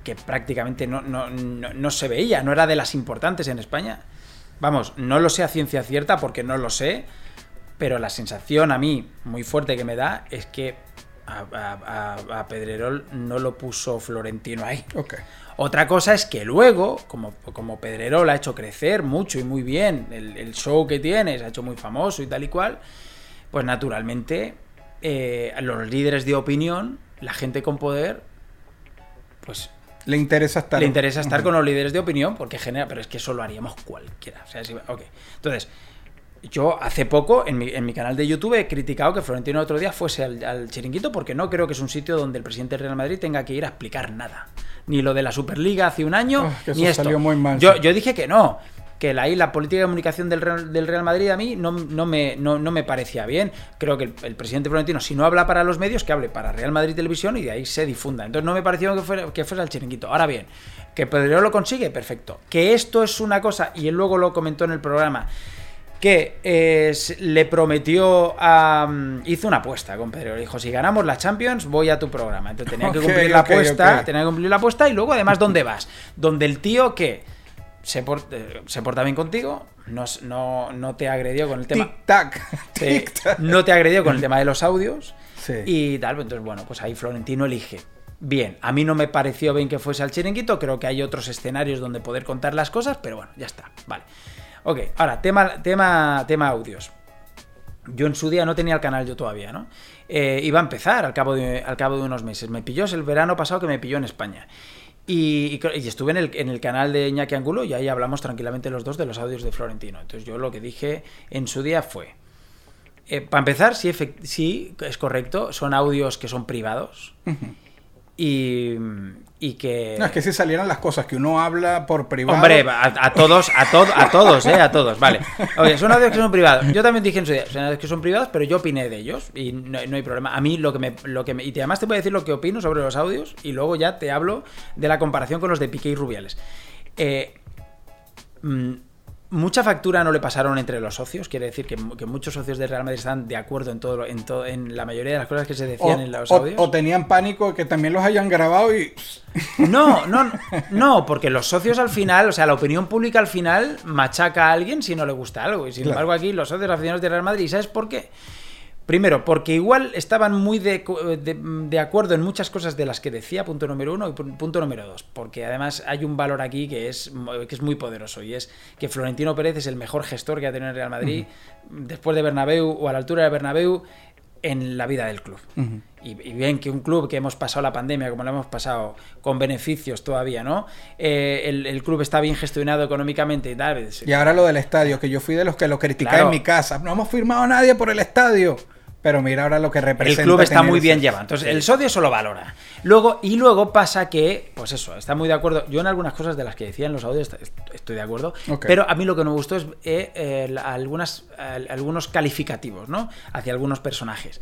que prácticamente no, no- no- no se veía, no era de las importantes en España. Vamos, no lo sé a ciencia cierta porque no lo sé, pero la sensación a mí muy fuerte que me da es que a, a- Pedrerol no lo puso Florentino ahí. Otra cosa es que luego, como, como Pedrerol ha hecho crecer mucho y muy bien el, el show que tiene, se ha hecho muy famoso y tal y cual, pues naturalmente eh, los líderes de opinión, la gente con poder, pues Le interesa estar. le interesa estar con los líderes de opinión porque genera, pero es que eso lo haríamos cualquiera. O sea, si- ok. Entonces, yo hace poco en mi, en mi canal de YouTube he criticado que Florentino otro día fuese al, al chiringuito porque no creo que es un sitio donde el presidente del Real Madrid tenga que ir a explicar nada. Ni lo de la Superliga hace un año, Ah, que ni eso esto. salió muy mal, yo, yo dije que no. Que la, la política de comunicación del Real, del Real Madrid a mí no, no me, no, no me parecía bien. Creo que el, el presidente Florentino, si no habla para los medios, que hable para Real Madrid Televisión y de ahí se difunda. Entonces no me pareció que fuera, que fuera el chiringuito. Ahora bien, que Pedro lo consigue, perfecto. Que esto es una cosa, y él luego lo comentó en el programa, que eh, le prometió a... mm, hizo una apuesta con Pedro. Le dijo, si ganamos la Champions, voy a tu programa. Entonces tenía que cumplir la apuesta, tenía que cumplir la apuesta y luego además, ¿dónde vas? Donde el tío que se, eh, se porta bien contigo, no, no, no te agredió con el tema... Tic tac. Tic tac. no te agredió con el tema de los audios Sí. y tal, pues entonces bueno, pues ahí Florentino elige. Bien, a mí no me pareció bien que fuese al chiringuito, creo que hay otros escenarios donde poder contar las cosas, pero bueno, ya está, vale. Ok, ahora, tema, tema, tema audios. Yo en su día no tenía el canal yo todavía, ¿no? Eh, iba a empezar al cabo, de, al cabo de unos meses. Me pilló es el verano pasado que me pilló en España. Y, y- estuve en el, en el canal de Iñaki Angulo y ahí hablamos tranquilamente los dos de los audios de Florentino. Entonces yo lo que dije en su día fue... eh, para empezar, sí, sí, es correcto, son audios que son privados. Y, y que... No, es que si salieran las cosas que uno habla por privado. Hombre, a, a todos, a, to- a todos, ¿eh? A todos, vale. Oye, son audios que son privados. Yo también dije en su día, son audios que son privados, pero yo opiné de ellos y no, no hay problema. A mí lo que me... Lo que me y te- además te voy a decir lo que opino sobre los audios y luego ya te hablo de la comparación con los de Piqué y Rubiales. Eh, mm, mucha factura no le pasaron entre los socios, quiere decir que, mu- que muchos socios de Real Madrid están de acuerdo en todo, lo- en todo, en la mayoría de las cosas que se o, decían en los o- audios. o tenían pánico que también los hayan grabado y. No, no, no, porque los socios al final, o sea, la opinión pública al final machaca a alguien si no le gusta algo. Y sin Claro. embargo, aquí los socios aficionados de Real Madrid, ¿sabes por qué? Primero, porque igual estaban muy de, de- de acuerdo en muchas cosas de las que decía, punto número uno, y pu- punto número dos. Porque además hay un valor aquí que es, que es muy poderoso, y es que Florentino Pérez es el mejor gestor que ha tenido el Real Madrid, después de Bernabéu o a la altura de Bernabéu, en la vida del club. y, y bien que un club que hemos pasado la pandemia como lo hemos pasado con beneficios todavía, ¿no? Eh, el, el club está bien gestionado económicamente y tal. Y ahora lo del estadio, que yo fui de los que lo criticaba Claro. en mi casa. No hemos firmado a nadie por el estadio. Pero mira ahora lo que El representa. club está muy ese- bien llevado. Entonces, el socio eso lo valora. Luego, y luego pasa que, pues eso, está muy de acuerdo. Yo en algunas cosas de las que decía en los audios est- estoy de acuerdo. Pero a mí lo que no me gustó es eh, eh, algunas, al- algunos calificativos, ¿no? Hacia algunos personajes.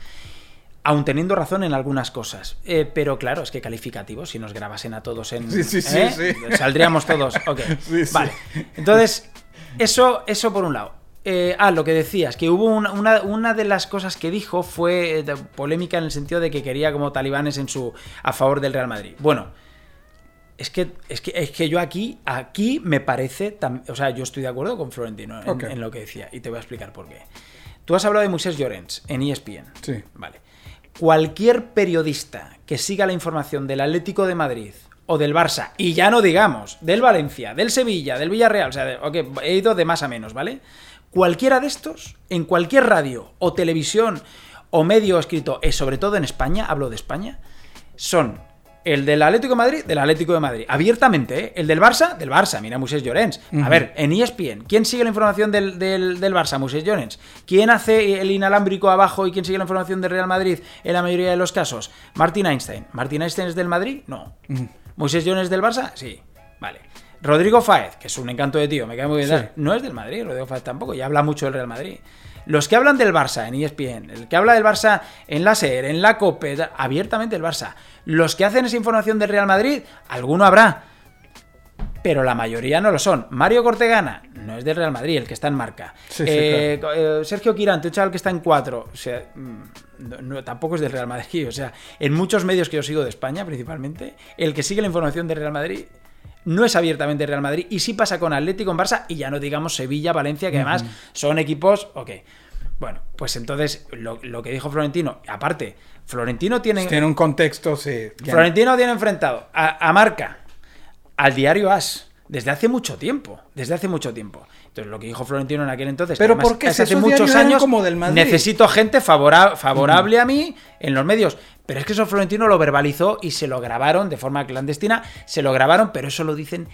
Aun teniendo razón en algunas cosas. Eh, pero claro, es que calificativos, si nos grabasen a todos en. Sí, sí, sí, ¿eh? Saldríamos todos. Ok. Vale. Entonces, eso, eso por un lado. Eh, ah, lo que decías, que hubo una, una, una de las cosas que dijo fue eh, polémica en el sentido de que quería como talibanes en su a favor del Real Madrid. Bueno, es que, es que, es que yo aquí, aquí me parece, tam- o sea, yo estoy de acuerdo con Florentino en, lo que decía y te voy a explicar por qué. Tú has hablado de Moisés Llorens en ESPN. Sí. Vale. Cualquier periodista que siga la información del Atlético de Madrid o del Barça, y ya no digamos, del Valencia, del Sevilla, del Villarreal, o sea, de- he ido de más a menos, ¿vale? Cualquiera de estos, en cualquier radio o televisión o medio escrito, eh, sobre todo en España, hablo de España, son el del Atlético de Madrid, del Atlético de Madrid. Abiertamente, ¿eh? El del Barça, del Barça. Mira, Moisés Llorens. A ver, en ESPN, ¿quién sigue la información del, del, del Barça? Moisés Llorens. ¿Quién hace el inalámbrico abajo y quién sigue la información del Real Madrid en la mayoría de los casos? Martin Einstein. ¿Martin Einstein es del Madrid? No. ¿Moisés Llorens del Barça? Sí. Vale. Rodrigo Fáez, que es un encanto de tío, me cae muy bien. Sí. No es del Madrid, Rodrigo Fáez tampoco, y habla mucho del Real Madrid. Los que hablan del Barça en ESPN, el que habla del Barça en la SER, en la COPE, abiertamente el Barça. Los que hacen esa información del Real Madrid, alguno habrá, pero la mayoría no lo son. Mario Cortegana no es del Real Madrid, el que está en marca. Sí, sí, Eh, eh, Sergio Quirante, un chaval que está en cuatro, o sea, mm, no- no, tampoco es del Real Madrid. O sea, en muchos medios que yo sigo de España, principalmente, el que sigue la información del Real Madrid no es abiertamente Real Madrid y sí pasa con Atlético en Barça y ya no digamos Sevilla, Valencia, que además son equipos, ok. Bueno, pues entonces lo, lo que dijo Florentino, aparte, Florentino tiene, Tiene un contexto, sí. Florentino tiene enfrentado a, a Marca, al diario As, desde hace mucho tiempo. Desde hace mucho tiempo. Entonces, lo que dijo Florentino en aquel entonces. Pero además ¿por qué es si hace muchos años. como del Madrid? Necesito gente favora- favorable a mí en los medios. Pero es que eso Florentino lo verbalizó y se lo grabaron de forma clandestina. Se lo grabaron, pero eso lo dicen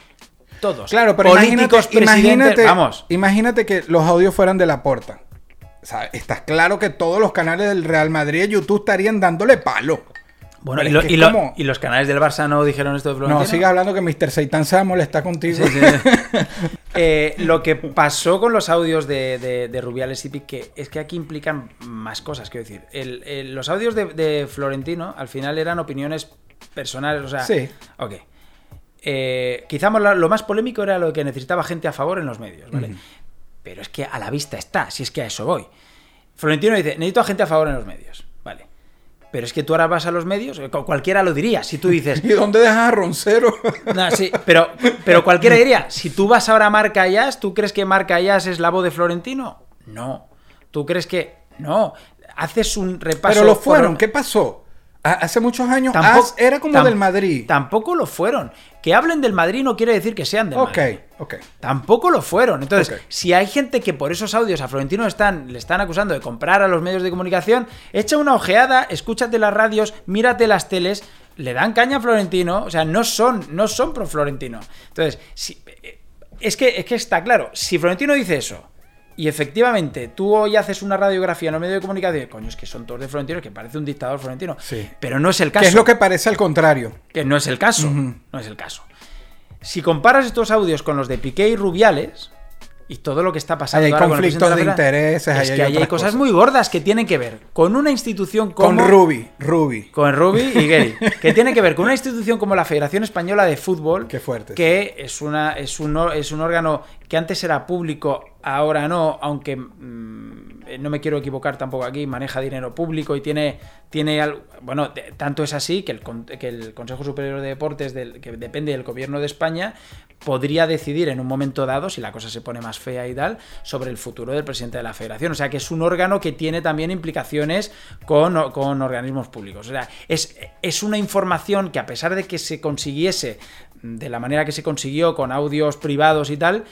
todos. Claro, pero políticos, imagínate, Vamos. imagínate que los audios fueran de la porta. O sea, está claro que todos los canales del Real Madrid y YouTube estarían dándole palo. Bueno, y, lo- lo- los canales del Barça no dijeron esto de Florentino. No, sigue hablando que Mr. Seitan se va a molestar contigo. Sí, sí, sí. Eh, lo que pasó con los audios de, de- de Rubiales y Piqué es que aquí implican más cosas, quiero decir. El- el- los audios de, de Florentino al final eran opiniones personales, o sea... Sí. Ok. Eh, quizá lo, más polémico era lo que necesitaba gente a favor en los medios, ¿vale? Pero es que a la vista está, si es que a eso voy. Florentino dice, necesito a gente a favor en los medios. Pero es que tú ahora vas a los medios, eh, cu- cualquiera lo diría, si tú dices, ¿Y dónde dejas a Roncero? no, sí, pero, pero cualquiera diría, si tú vas ahora a Marca Jazz, ¿tú crees que Marca Jazz es la voz de Florentino? No. ¿Tú crees que.? No. Haces un repaso. Pero lo fueron, por- ¿qué pasó? Hace muchos años Tampoco- As era como tam- del Madrid. Tampoco lo fueron. Que hablen del Madrid no quiere decir que sean del Madrid. ok. Tampoco lo fueron. Entonces, si hay gente que por esos audios a Florentino están, le están acusando de comprar a los medios de comunicación, echa una ojeada, escúchate las radios, mírate las teles, le dan caña a Florentino, o sea, no son, no son pro Florentino. Entonces, si, eh, es, que, es que está claro, si Florentino dice eso, y efectivamente tú hoy haces una radiografía en los medios de comunicación, coño, es que son todos de Florentino, que parece un dictador Florentino. Sí. Pero no es el caso. Que es lo que parece al contrario. Que no es el caso. No es el caso. Si comparas estos audios con los de Piqué y Rubiales y todo lo que está pasando Ahí hay con conflictos de Federación, intereses, es ahí que hay cosas cosas. muy gordas que tienen que ver con una institución Con como Ruby, Ruby. con Rubi y Gary, que tiene que ver con una institución como la Federación Española de Fútbol, Qué fuerte, que es una es un es un órgano que antes era público, ahora no, aunque mm, no me quiero equivocar tampoco aquí, maneja dinero público y tiene tiene al- bueno, tanto es así que el con- que el Consejo Superior de Deportes del, que depende del Gobierno de España podría decidir en un momento dado si la cosa se pone más fea y tal sobre el futuro del presidente de la Federación, o sea que es un órgano que tiene también implicaciones con, con organismos públicos. O sea, es, es una información que a pesar de que se consiguiese de la manera que se consiguió con audios privados y tal,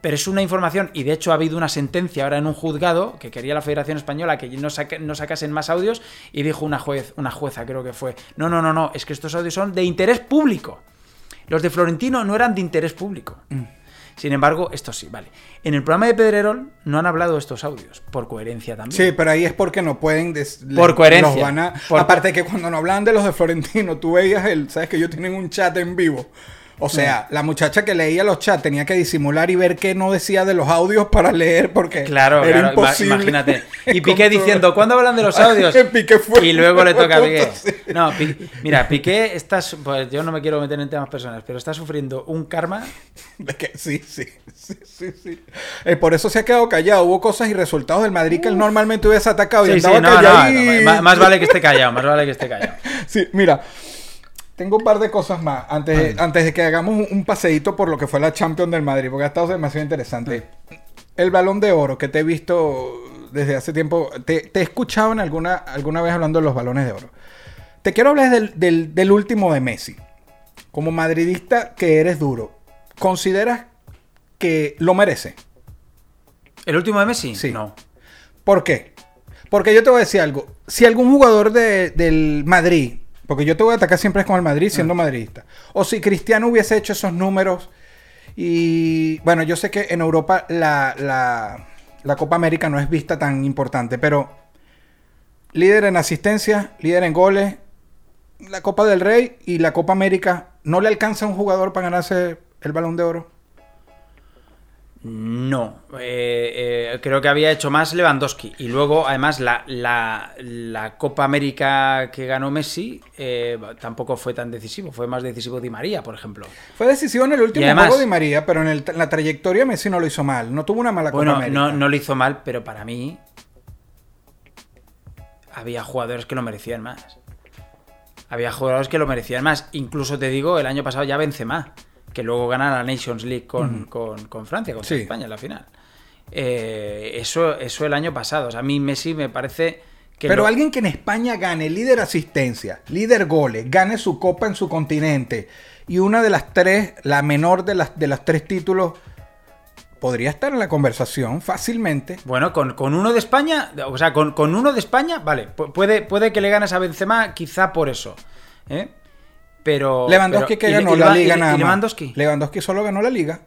pero es una información, y de hecho ha habido una sentencia ahora en un juzgado que quería la Federación Española que no, saque- no sacasen más audios, y dijo una juez, una jueza creo que fue, no, no, no, no, es que estos audios son de interés público. Los de Florentino no eran de interés público. Sin embargo, estos sí, vale. En el programa de Pedrerol no han hablado de estos audios, por coherencia también. Sí, pero ahí es porque no pueden. des- Por coherencia. los van a- Por- Aparte que cuando no hablaban de los de Florentino, tú veías el. ¿Sabes que ellos tienen un chat en vivo? O sea, la muchacha que leía los chats tenía que disimular y ver qué no decía de los audios para leer porque Claro, era claro, imposible. imagínate. Y Piqué diciendo, ¿cuándo hablan de los audios? Piqué fue- y luego le toca a Piqué. No, Pi- mira, Piqué está, pues yo no me quiero meter en temas personales, pero está sufriendo un karma. De que- sí, sí, sí, sí, sí. Eh, por eso se ha quedado callado. Hubo cosas y resultados del Madrid que él normalmente hubiese atacado y Sí, no, no, no, más, más vale que esté callado, más vale que esté callado. Sí, mira, tengo un par de cosas más antes, de- antes de que hagamos un, un paseíto por lo que fue la Champions del Madrid, porque ha estado demasiado interesante. El balón de oro que te he visto desde hace tiempo, te, te he escuchado en alguna, alguna vez hablando de los balones de oro. Te quiero hablar del, del- del último de Messi. Como madridista que eres duro, ¿consideras que lo merece? ¿El último de Messi? Sí. No. ¿Por qué? Porque yo te voy a decir algo. Si algún jugador de- del Madrid, porque yo te voy a atacar siempre con el Madrid siendo madridista, o si Cristiano hubiese hecho esos números, y bueno, yo sé que en Europa la, la- la Copa América no es vista tan importante, pero líder en asistencia, líder en goles, la Copa del Rey y la Copa América, ¿no le alcanza a un jugador para ganarse el balón de oro? No, Eh, eh, creo que había hecho más Lewandowski. Y luego, además, la, la- la Copa América que ganó Messi eh, tampoco fue tan decisivo. Fue más decisivo Di María, por ejemplo. Fue decisivo en el último además- juego de María, pero en, el- en la trayectoria Messi no lo hizo mal. No tuvo una mala Copa Bueno, América. no, no lo hizo mal, pero para mí había jugadores que lo merecían más. Había jugadores que lo merecían más. Incluso te digo, el año pasado ya Benzema, que luego gana la Nations League con, con- con Francia, contra Sí. España en la final. Eh, eso, eso el año pasado. O sea, a mí Messi me parece que... Pero lo- alguien que en España gane líder asistencia, líder goles, gane su copa en su continente y una de las tres, la menor de las, de las tres títulos, podría estar en la conversación fácilmente. Bueno, con, con uno de España, o sea, con, con uno de España, vale, pu- puede, puede que le ganes a Benzema quizá por eso. ¿eh? Pero... Lewandowski pero- que ganó y la liga y- nada más. Lewandowski. Lewandowski solo ganó la liga.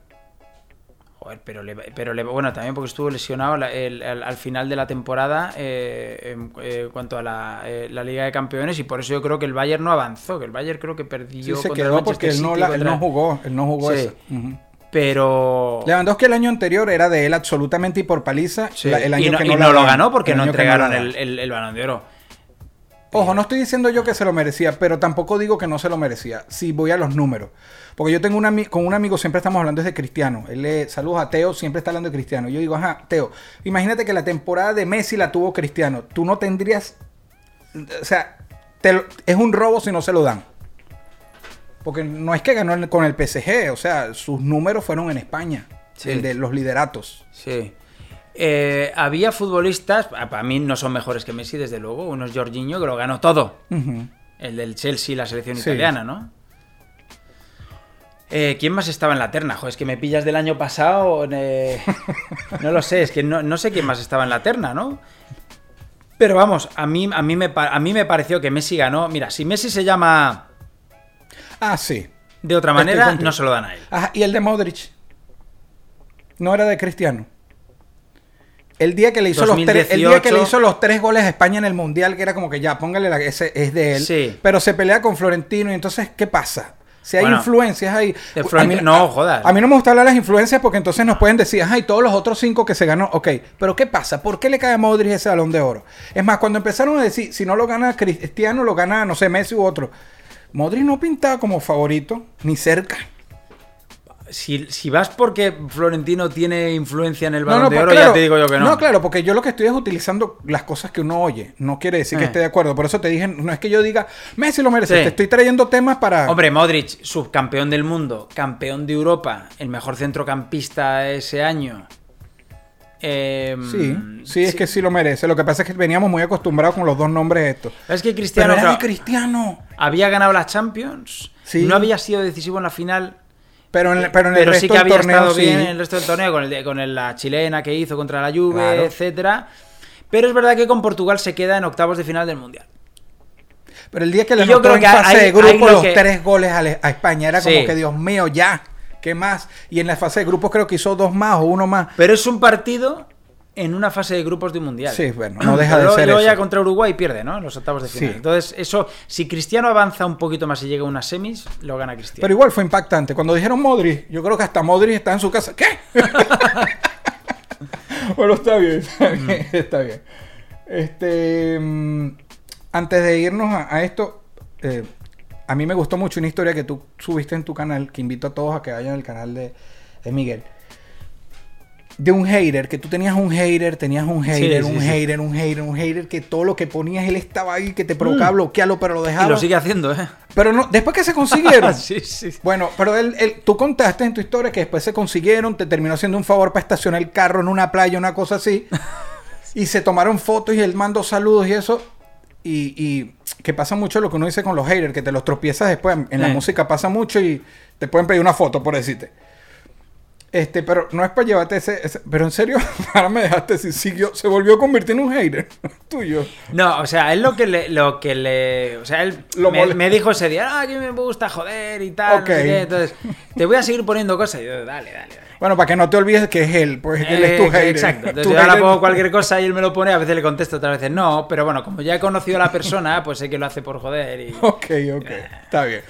Joder, pero, pero bueno, también porque estuvo lesionado la- el- al, al final de la temporada eh, en eh, cuanto a la, eh, la Liga de Campeones y por eso yo creo que el Bayern no avanzó, que el Bayern creo que Sí, perdió se contra el quedó porque él no, City, la- él contra- no jugó. Él no jugó Sí. Ujú. Pero... Lewandowski el año anterior era de él absolutamente y por paliza. Sí, el año y no, que y no, no lo ganó porque no entregaron dan. el, el, el Balón de Oro. Ojo, no estoy diciendo yo que se lo merecía, pero tampoco digo que no se lo merecía. Si voy a los números. Porque yo tengo un con un amigo, siempre estamos hablando de Cristiano. Él le, saludos a Teo, siempre está hablando de Cristiano. Yo digo, ajá, Teo, imagínate que la temporada de Messi la tuvo Cristiano. Tú no tendrías. O sea, te lo- es un robo si no se lo dan. Porque no es que ganó con el PSG, o sea, sus números fueron en España. Sí. El de los lideratos. Sí. Eh, había futbolistas, pa- para mí no son mejores que Messi, desde luego. Uno es Jorginho, que lo ganó todo. El del Chelsea y la selección Sí. italiana, ¿no? Eh, ¿Quién más estaba en la terna? Joder, es que me pillas del año pasado. eh, no lo sé, es que no, no sé quién más estaba en la terna, ¿no? Pero vamos, a mí, a, mí me, a mí me pareció que Messi ganó. Mira, si Messi se llama Ah, sí. de otra manera, no se lo dan a él. Y el de Modric. No era de Cristiano. El día que le hizo los tres, el día que le 2018. hizo los tres goles a España en el Mundial, que era como que ya, póngale la ese es de él. Sí. Pero se pelea con Florentino y entonces, ¿qué pasa? Si hay Bueno, influencias ahí. a Florentino- no, jodas. A mí no me gusta hablar de las influencias porque entonces nos pueden decir, ay, todos los otros cinco que se ganó, ok. Pero ¿qué pasa? ¿Por qué le cae a Modric ese balón de oro? Es más, cuando empezaron a decir, si no lo gana Cristiano, lo gana, no sé, Messi u otro. Modric no pintaba como favorito, ni cerca. Si, si vas porque Florentino tiene influencia en el balón de pues, oro, ya te digo yo que no. No, claro, porque yo lo que estoy es utilizando las cosas que uno oye. No quiere decir que Eh. esté de acuerdo. Por eso te dije, no es que yo diga, Messi lo merece. Sí. Te estoy trayendo temas para. Hombre, Modric, subcampeón del mundo, campeón de Europa, el mejor centrocampista ese año. Eh, Sí, sí, es que sí lo merece. Lo que pasa es que veníamos muy acostumbrados con los dos nombres estos. Es que Pero Cristiano era de claro, Cristiano. había ganado la Champions, Sí. no había sido decisivo en la final, Pero en, pero en el pero resto sí que del había torneo estado sí. bien en el resto del torneo con, el con el- la chilena que hizo contra la Juve, Claro. etcétera. Pero es verdad que con Portugal se queda en octavos de final del mundial. Pero el día que le creo en fase de grupo lo los que- tres goles a, le- a España era como Sí. que Dios mío, ya. ¿Qué más? Y en la fase de grupos creo que hizo dos más o uno más. Pero es un partido en una fase de grupos de un mundial. Sí, bueno, no deja de luego- ser luego eso. ya contra Uruguay pierde, ¿no? En los octavos de final. Sí. Entonces, eso, si Cristiano avanza un poquito más y llega a unas semis, lo gana Cristiano. Pero igual fue impactante. Cuando dijeron Modric, yo creo que hasta Modric está en su casa. ¿Qué? bueno, está bien, está bien, está bien. Este, mm, antes de irnos a, a esto, eh, a mí me gustó mucho una historia que tú subiste en tu canal, que invito a todos a que vayan al canal de, de Miguel. De un hater, que tú tenías un hater, tenías un hater, sí, un sí. hater, un hater, un hater, que todo lo que ponías él estaba ahí, que te provocaba bloquearlo, pero lo dejaba. y lo sigue haciendo, ¿eh? Pero no, después que se consiguieron. sí, sí. Bueno, pero él, él- tú contaste en tu historia que después se consiguieron, te terminó haciendo un favor para estacionar el carro en una playa, una cosa así. y se tomaron fotos y él mandó saludos y eso. Y, y que pasa mucho lo que uno dice con los haters, que te los tropiezas después. En la Eh. música pasa mucho y te pueden pedir una foto, por decirte. Este, pero no es para llevarte ese, ese- Pero en serio, ahora me dejaste si siguió, se volvió a convertir en un hater tuyo. No, o sea, él lo que le, lo que le, o sea, él Lo me, dijo ese día, ah, que me gusta joder y tal, no sé Ok. qué". entonces, te voy a seguir poniendo cosas, y yo, dale, dale, dale. Bueno, para que no te olvides que es él, pues él es tu Eh, hater. Exacto. Entonces Tu yo ahora pongo cualquier cosa y él me lo pone, a veces le contesto, otras veces no, pero bueno, como ya he conocido a la persona, pues sé que lo hace por joder y... Ok, ok. Está bien.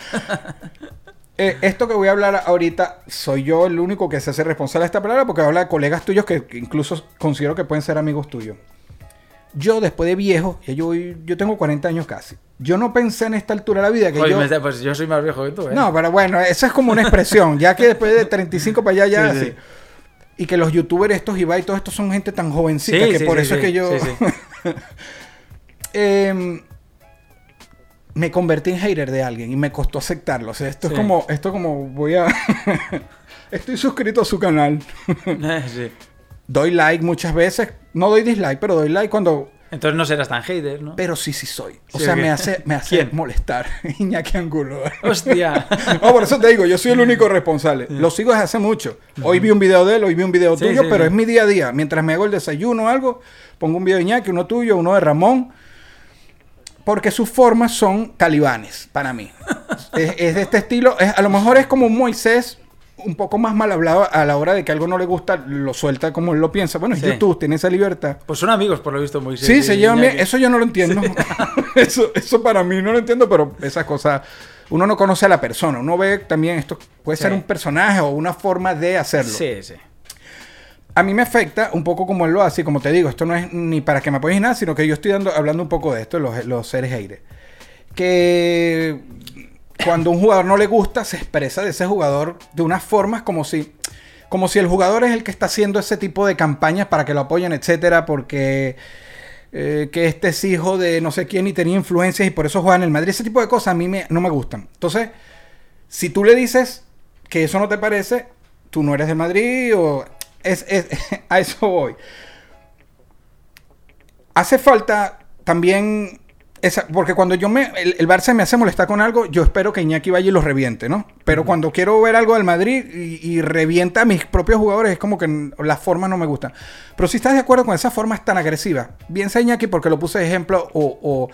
Eh, esto que voy a hablar ahorita, soy yo el único que se hace responsable de esta palabra porque habla de colegas tuyos que, incluso considero que pueden ser amigos tuyos. Yo, después de viejo, ya yo, yo tengo 40 años casi. Yo no pensé en esta altura de la vida que Oye, yo... me pues yo soy más viejo que tú, ¿eh? No, pero bueno, esa es como una expresión. ya que después de 35 para allá, ya Sí. Y que los youtubers estos, Ibai, y todos estos son gente tan jovencita Sí, que por eso es que yo... sí, sí. Em, me convertí en hater de alguien y me costó aceptarlo. O sea, esto Sí. es como, esto como voy a. Estoy suscrito a su canal. Sí. doy like muchas veces. No doy dislike, pero doy like cuando. Entonces no serás tan hater, ¿no? Pero sí, sí soy. O Sí, sea, me hace, me hace ¿Quién? molestar. Iñaki Angulo. Hostia. No, por eso te digo, yo soy el único responsable. Lo sigo desde hace mucho. Hoy vi un video de él, hoy vi un video tuyo, pero es mi día a día. Mientras me hago el desayuno o algo, pongo un video de Iñaki, uno tuyo, uno de Ramón. Porque sus formas son talibanes para mí. es, es de este estilo. es- a lo mejor es como Moisés un poco más mal hablado a la hora de que algo no le gusta, lo suelta como él lo piensa. Bueno, es Sí. YouTube, tiene esa libertad. Pues son amigos, por lo visto, muy Sí, se llevan bien. Eso yo no lo entiendo. eso, eso para mí no lo entiendo, pero esas cosas. Uno no conoce a la persona. Uno ve también esto. Puede ser un personaje o una forma de hacerlo. Sí, sí. A mí me afecta un poco como él lo hace. Como te digo, esto no es ni para que me apoyes nada, sino que yo estoy dando, hablando un poco de esto, los, los seres aire. Que cuando un jugador no le gusta, se expresa de ese jugador de unas formas como si. Como si el jugador es el que está haciendo ese tipo de campañas para que lo apoyen, etcétera, porque eh, que este es hijo de no sé quién y tenía influencias y por eso juega en el Madrid. Ese tipo de cosas a mí me- no me gustan. Entonces, si tú le dices que eso no te parece, tú no eres de Madrid o... Es, es- a eso voy. Hace falta también esa- porque cuando yo me. El, el Barça me hace molestar con algo, yo espero que Iñaki vaya y los reviente, ¿no? Pero cuando quiero ver algo del Madrid y, y revienta a mis propios jugadores, es como que las formas no me gustan. Pero si estás de acuerdo con esas formas tan agresivas, bien sea Iñaki porque lo puse de ejemplo, o, o,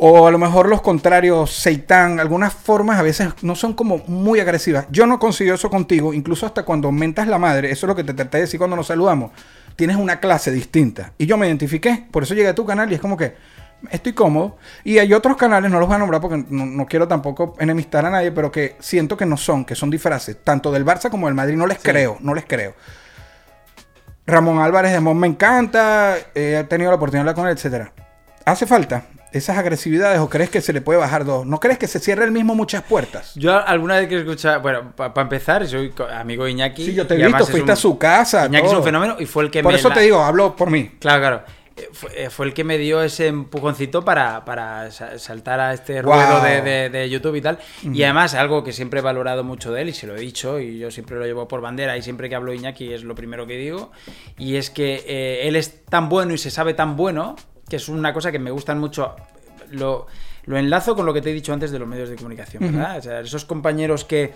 o a lo mejor los contrarios, Seitán, algunas formas a veces no son como muy agresivas. Yo no consigo eso contigo, incluso hasta cuando mentas la madre, eso es lo que te traté de decir cuando nos saludamos. Tienes una clase distinta. Y yo me identifiqué, por eso llegué a tu canal y es como que estoy cómodo. Y hay otros canales, no los voy a nombrar porque no, no quiero tampoco enemistar a nadie, pero que siento que no son, que son disfraces, tanto del Barça como del Madrid. No les creo, no les creo. Ramón Álvarez de Mon me encanta, eh, he tenido la oportunidad de hablar con él, etcétera. ¿Hace falta esas agresividades o crees que se le puede bajar dos? ¿No crees que se cierre el mismo muchas puertas? Yo alguna vez que he escuchado, bueno, para empezar, soy amigo de Iñaki. Sí, yo te he visto, fuiste un- a su casa. Iñaki es un fenómeno y fue el que Por me. eso la- te digo, hablo por mí. Claro, claro. Eh, Fue, eh, fue el que me dio ese empujoncito para, para sa- saltar a este ruedo de, de- de YouTube y tal. Y además, algo que siempre he valorado mucho de él, y se lo he dicho, y yo siempre lo llevo por bandera, y siempre que hablo de Iñaki es lo primero que digo, y es que eh, él es tan bueno y se sabe tan bueno, que es una cosa que me gustan mucho. Lo, lo enlazo con lo que te he dicho antes de los medios de comunicación, ¿verdad? O sea, esos compañeros que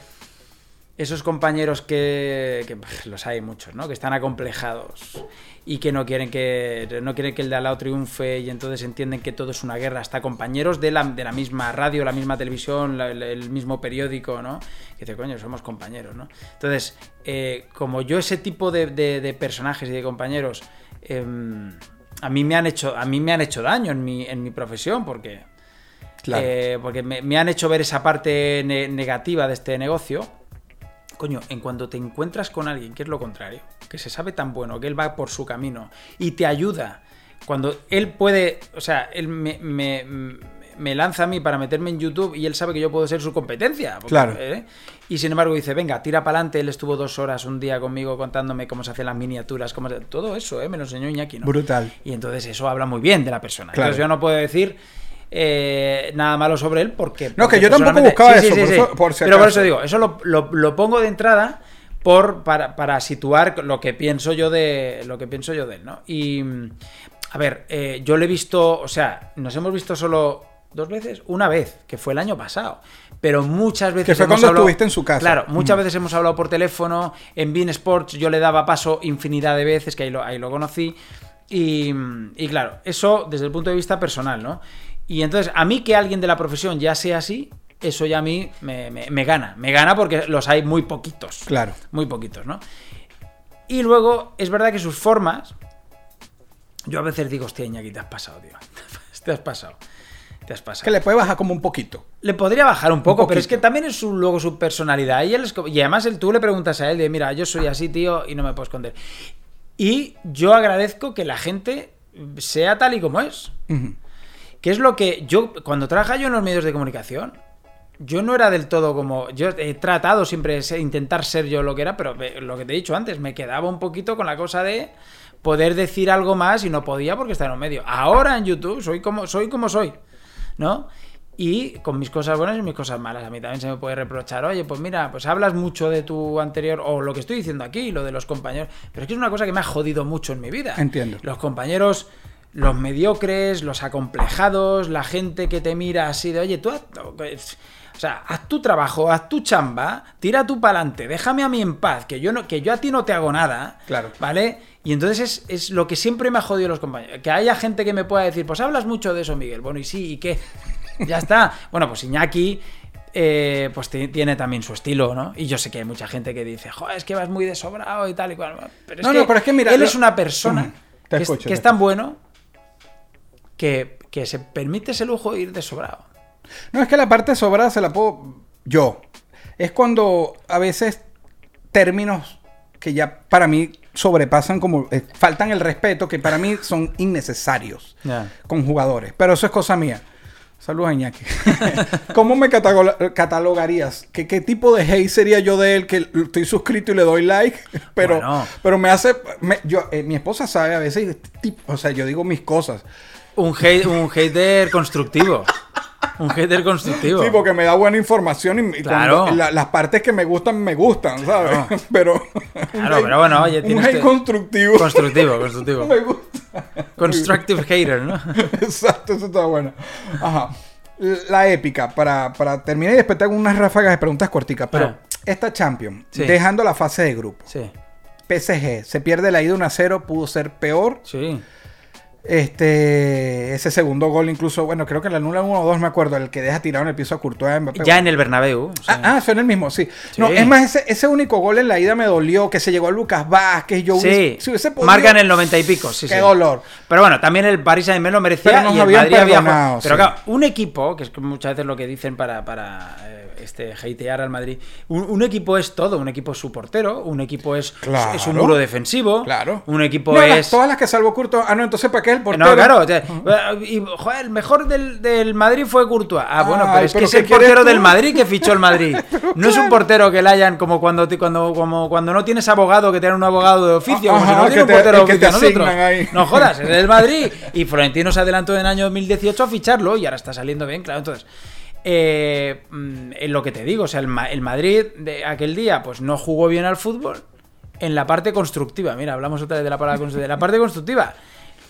esos compañeros que, que, pff, los hay muchos, ¿no? Que están acomplejados y que no quieren que no quieren que el de al lado triunfe y entonces entienden que todo es una guerra. Hasta compañeros de la, de la misma radio, la misma televisión, la- el, el mismo periódico, ¿no? Que dice, coño, somos compañeros, ¿no? Entonces, eh, como yo ese tipo de, de- de personajes y de compañeros em, a mí me han hecho a mí me han hecho daño en mi, en mi profesión porque Claro. eh, porque me, me han hecho ver esa parte ne- negativa de este negocio. Coño, en cuanto te encuentras con alguien que es lo contrario, que se sabe tan bueno, que él va por su camino y te ayuda, cuando él puede, o sea, él me, me- me lanza a mí para meterme en YouTube y él sabe que yo puedo ser su competencia. porque, Claro. ¿eh? Y sin embargo dice, venga, tira para adelante, él estuvo dos horas un día conmigo contándome cómo se hacen las miniaturas, cómo se- todo eso, ¿eh? me lo enseñó Iñaki, ¿no? Brutal. Y entonces eso habla muy bien de la persona. Claro. Entonces yo no puedo decir eh, nada malo sobre él porque... No, porque que yo tampoco buscaba eso, por eso- por si Pero por eso digo, eso lo, lo- lo pongo de entrada por, para, para situar lo que pienso yo de lo que pienso yo de él, ¿no? Y a ver, eh, yo le he visto, o sea, nos hemos visto solo dos veces, una vez, que fue el año pasado. Pero muchas veces. Que fue hemos cuando hablado- estuviste en su casa. Claro, muchas Mm. veces hemos hablado por teléfono. En Bean Sports yo le daba paso infinidad de veces, que ahí lo, ahí lo conocí. Y, y claro, eso desde el punto de vista personal, ¿no? Y entonces, a mí que alguien de la profesión ya sea así, eso ya a mí me, me- me gana. Me gana porque los hay muy poquitos. Claro. Muy poquitos, ¿no? Y luego, es verdad que sus formas. Yo a veces digo, hostia, Iñaki, te has pasado, tío. te has pasado. Te has pasado. Que le puede bajar como un poquito. Le podría bajar un poco, Un pero es que también es su, luego su personalidad. Y, él es y además él, tú le preguntas a él de, mira, yo soy así, tío, y no me puedo esconder. Y yo agradezco que la gente sea tal y como es. Ujú. Que es lo que yo, cuando trabajaba yo en los medios de comunicación, yo no era del todo como. Yo he tratado siempre de intentar ser yo lo que era, pero lo que te he dicho antes, me quedaba un poquito con la cosa de poder decir algo más y no podía porque estaba en un medio. Ahora en YouTube soy como soy, como soy ¿no? Y con mis cosas buenas y mis cosas malas. A mí también se me puede reprochar, oye, pues mira, pues hablas mucho de tu anterior, o lo que estoy diciendo aquí, lo de los compañeros. Pero es que es una cosa que me ha jodido mucho en mi vida. Entiendo. Los compañeros, los mediocres, los acomplejados, la gente que te mira así de, oye, tú haz, o sea, haz tu trabajo, haz tu chamba, tira tú para adelante, déjame a mí en paz, que yo, no, que yo a ti no te hago nada. Claro. ¿Vale? Y entonces es, es lo que siempre me ha jodido los compañeros. Que haya gente que me pueda decir, pues hablas mucho de eso, Miguel. Bueno, y sí, ¿y qué? Ya está. Bueno, pues Iñaki. eh, pues ti- tiene también su estilo, ¿no? Y yo sé que hay mucha gente que dice, joder, es que vas muy desobrado y tal y cual. Pero es No, que no, pero es que mira, él es una persona que, es, que es tan bueno que, que se permite ese lujo de ir desobrado. No, es que la parte sobrada se la puedo yo. Es cuando a veces términos que ya para mí sobrepasan como eh, faltan el respeto que para mí son innecesarios con jugadores. Pero eso es cosa mía. Saludos a Iñaki. ¿Cómo me cataloga- catalogarías? ¿Qué, ¿Qué tipo de hate sería yo de él que estoy suscrito y le doy like? Pero, Bueno. pero me hace... me- yo, eh, mi esposa sabe a veces... tip- O sea, yo digo mis cosas. Un, hate- un hater constructivo. Un hater constructivo. Sí, porque me da buena información y, y Claro. la- las partes que me gustan, me gustan, ¿sabes? Pero. Claro, pero bueno, oye, un tienes hate que- constructivo. Constructivo, constructivo. me gusta. Constructive hater, ¿no? Exacto, eso está bueno. Ajá. La épica, para, para terminar y después te hago unas ráfagas de preguntas corticas. Pero Ah. esta Champion, Sí. dejando la fase de grupo, Sí, PSG, se pierde la ida 1 a 0, pudo ser peor. sí. Este, ese segundo gol, incluso, bueno, creo que la anula 1 o 2, me acuerdo, el que deja tirado en el piso a Courtois. Mbappé. Ya en el Bernabéu. o sea, Ah, ah, fue en el mismo, sí. Sí. No, es más, ese, ese único gol en la ida me dolió, que se llegó a Lucas Vázquez, yo sí, si hubiese podido- marcan el 90 y pico. Sí, Qué sí. dolor. Pero bueno, también el Paris Saint-Germain lo merecía Pero nos y el Madrid había Pero claro, un equipo, que es muchas veces lo que dicen para, para eh, este hatear al Madrid, un, un equipo es todo, un equipo es su portero, un equipo es, Claro. es un muro defensivo, Claro. un equipo No, las- es... todas las que salvó Curto. Ah, no, entonces ¿para qué el portero? No, claro. o sea, y, joder, el mejor del, del Madrid fue Courtois. Ah, bueno, Ay, pero es pero que es ¿qué el portero tú? del Madrid que fichó el Madrid. no es un portero que le hayan como cuando, cuando, como cuando no tienes abogado, que te dan un abogado de oficio, como si ajá, no tiene un te- portero de el oficio nosotros. ahí. No jodas, es del Madrid. Y Florentino se adelantó en el año 2018 a ficharlo y ahora está saliendo bien, claro. Entonces, eh, mm, en lo que te digo, o sea, el, Ma- el Madrid de aquel día pues no jugó bien al fútbol en la parte constructiva. Mira, hablamos otra vez de la palabra constructiva. La parte constructiva.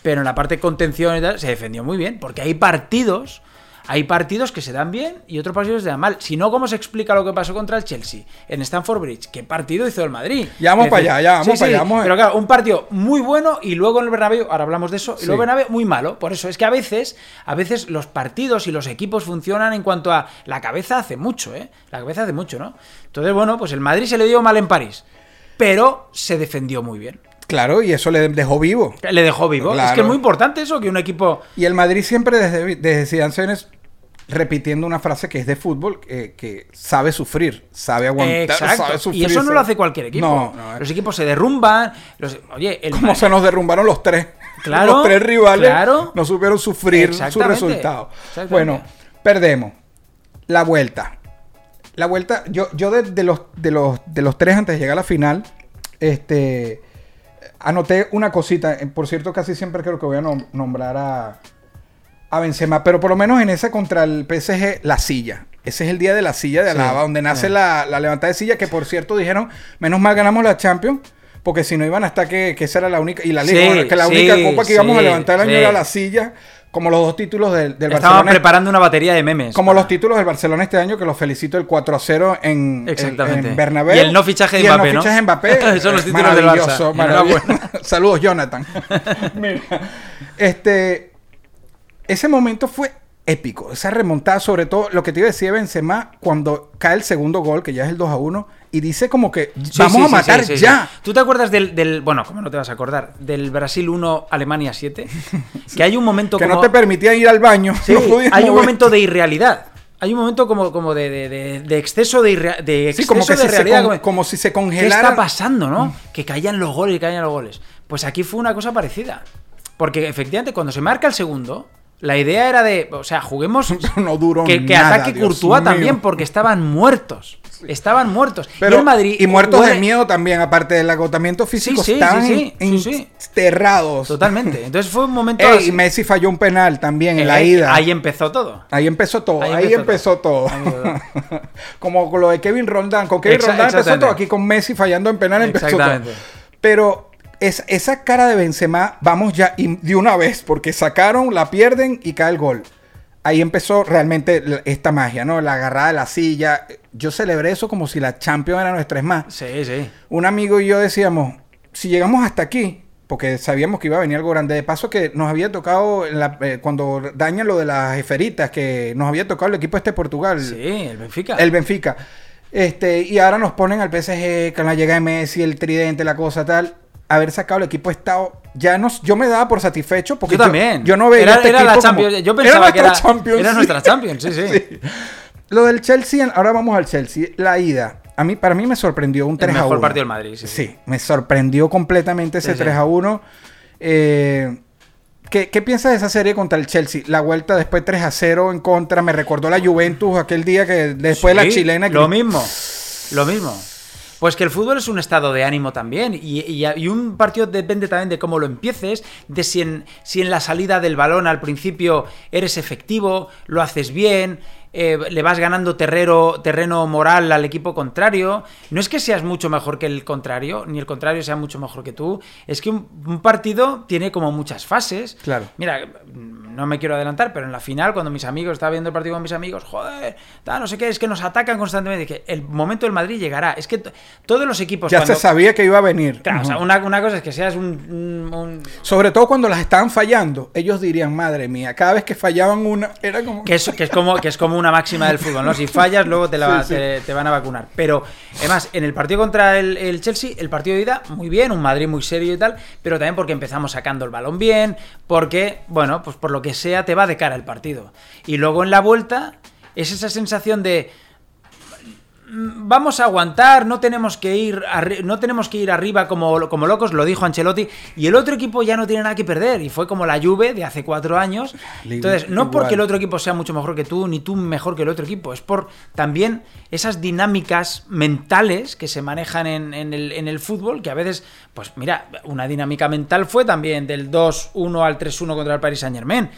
Pero en la parte contención y tal, se defendió muy bien. Porque hay partidos. Hay partidos que se dan bien y otros partidos se dan mal. Si no, ¿cómo se explica lo que pasó contra el Chelsea en Stamford Bridge? ¿Qué partido hizo el Madrid? Ya vamos para allá, ya vamos para allá, vamos Pero claro, un partido muy bueno y luego en el Bernabéu, ahora hablamos de eso, y luego en el Bernabéu muy malo. Por eso es que a veces, a veces los partidos y los equipos funcionan en cuanto a la cabeza hace mucho, ¿eh? La cabeza hace mucho, ¿no? Entonces, bueno, pues el Madrid se le dio mal en París, pero se defendió muy bien. Claro, y eso le dejó vivo. Le dejó vivo. Es que es muy importante eso, que un equipo... Y el Madrid siempre desde, desde Zidane repitiendo una frase que es de fútbol, eh, que sabe sufrir, sabe aguantar, Exacto. sabe Y sufrir. eso no lo hace cualquier equipo. No, no, los equipos se derrumban. Los... Oye, el Ma- se nos derrumbaron los tres. Claro, los tres rivales claro. no supieron sufrir su resultado. Bueno, perdemos. La vuelta. La vuelta, yo, yo de, de los, de, los, de los tres antes de llegar a la final, este, anoté una cosita. Eh, Por cierto, casi siempre creo que voy a nom- nombrar a, a Benzema, pero por lo menos en esa contra el PSG, la silla. Ese es el día de la silla de Sí, Alaba, donde nace sí. la, la levantada de silla, que por cierto dijeron, menos mal ganamos la Champions, porque si no iban hasta que, que esa era la única, y la Sí, que la única copa que íbamos a levantar el año era la silla, como los dos títulos del, del Estaban Barcelona. preparando una batería de memes. Como los títulos del Barcelona este año, que los felicito el 4 a 0 en, Exactamente. en, en Bernabéu. Y el no fichaje de Y el no ¿no? fichaje de Mbappé. Son los títulos del maravilloso, Barça. maravilloso. Saludos, Jonathan. Mira, este, ese momento fue épico. Esa remontada, sobre todo lo que te iba a decir de Benzema, cuando cae el segundo gol, que ya es el 2 a 1, y dice como que vamos sí, a matar sí, ya. ¿Tú te acuerdas del, del- Bueno, ¿cómo no te vas a acordar? Del Brasil 1, Alemania 7. Que hay un momento Que como. no te permitían ir al baño. No hay un momento de irrealidad. Hay un momento como, como de, de- de- de exceso de, irrea- de exceso como que de si se realidad. con- como si se ¿Qué congelara. está pasando, no? Que caían los goles y caían los goles. Pues aquí fue una cosa parecida. Porque efectivamente, cuando se marca el segundo, la idea era de. O sea, juguemos. No duró que, que nada, ataque Dios Courtois mío. también, porque estaban muertos. Estaban muertos. Pero, y el Madrid. y muertos de miedo también, aparte del agotamiento físico, Sí, sí, estaban sí, enterrados. Totalmente. Entonces fue un momento. Ey, y Messi falló un penal también en la Eh, ida. Ahí empezó todo. Ahí empezó todo, Ahí ahí, empezó empezó todo. Empezó Como con lo de Kevin Rondán. Con Kevin Exa- Rondán empezó todo. Aquí con Messi fallando en penal empezó todo. Pero es, esa cara de Benzema, vamos ya y de una vez, porque sacaron, la pierden y cae el gol. Ahí empezó realmente esta magia, ¿no? La agarrada de la silla. Yo celebré eso como si la Champions era nuestra. Es más, Sí, sí. un amigo y yo decíamos, si llegamos hasta aquí, porque sabíamos que iba a venir algo grande, de paso que nos había tocado la- eh, cuando dañan lo de las jeferitas, que nos había tocado el equipo este de Portugal, Sí, el Benfica. el Benfica. Este, y ahora nos ponen al PSG con la llegada de Messi, el tridente, la cosa tal. Haber sacado el equipo estado. Ya nos, yo me daba por satisfecho porque yo también. Yo, no veía Era, este era la como- Champions. Yo pensaba que nuestra era, Champions, era sí. nuestra Champions. Sí, sí. Sí. Lo del Chelsea, ahora vamos al Chelsea. La ida. A mí, para mí me sorprendió un 3 El a 1. mejor partido del Madrid. Sí, Sí, me sorprendió completamente ese Sí, sí. 3 a 1. Eh, ¿qué, qué piensas de esa serie contra el Chelsea? La vuelta después 3 a 0 en contra. Me recordó la Juventus aquel día que después de la chilena. que- Lo mismo. Lo mismo. Pues que el fútbol es un estado de ánimo también. Y, un partido depende también de cómo lo empieces, de si en, si en la salida del balón al principio eres efectivo, lo haces bien. Eh, le vas ganando terreno, terreno moral al equipo contrario. No es que seas mucho mejor que el contrario, ni el contrario sea mucho mejor que tú. Es que un, un partido tiene como muchas fases. Claro. Mira, no me quiero adelantar, pero en la final, cuando mis amigos, estaba viendo el partido con mis amigos, joder, tal, no sé qué, es que nos atacan constantemente. Dije, el momento del Madrid llegará. Es que todos los equipos. ya cuando- se sabía que iba a venir. Claro, o sea, una, una cosa es que seas un. un- un- Sobre todo cuando las estaban fallando, ellos dirían, madre mía, cada vez que fallaban una, era como... que, es, que, es como, que es como una máxima del fútbol, ¿no? Si fallas, luego te, la, va- Sí, sí. Te, te van a vacunar. Pero, además, en el partido contra el, el Chelsea, el partido de ida, muy bien, un Madrid muy serio y tal, pero también porque empezamos sacando el balón bien, porque, bueno, pues por lo que sea, te va de cara el partido. Y luego en la vuelta, es esa sensación de. "Mm, Vamos a aguantar, no tenemos que ir, arri- no tenemos que ir arriba como, como locos, lo dijo Ancelotti, y el otro equipo ya no tiene nada que perder, y fue como la Juve de hace cuatro años. Entonces, no porque el otro equipo sea mucho mejor que tú, ni tú mejor que el otro equipo, es por también esas dinámicas mentales que se manejan en, en el, en el fútbol, que a veces, pues mira, una dinámica mental fue también del 2-1 al 3-1 contra el Paris Saint Germain.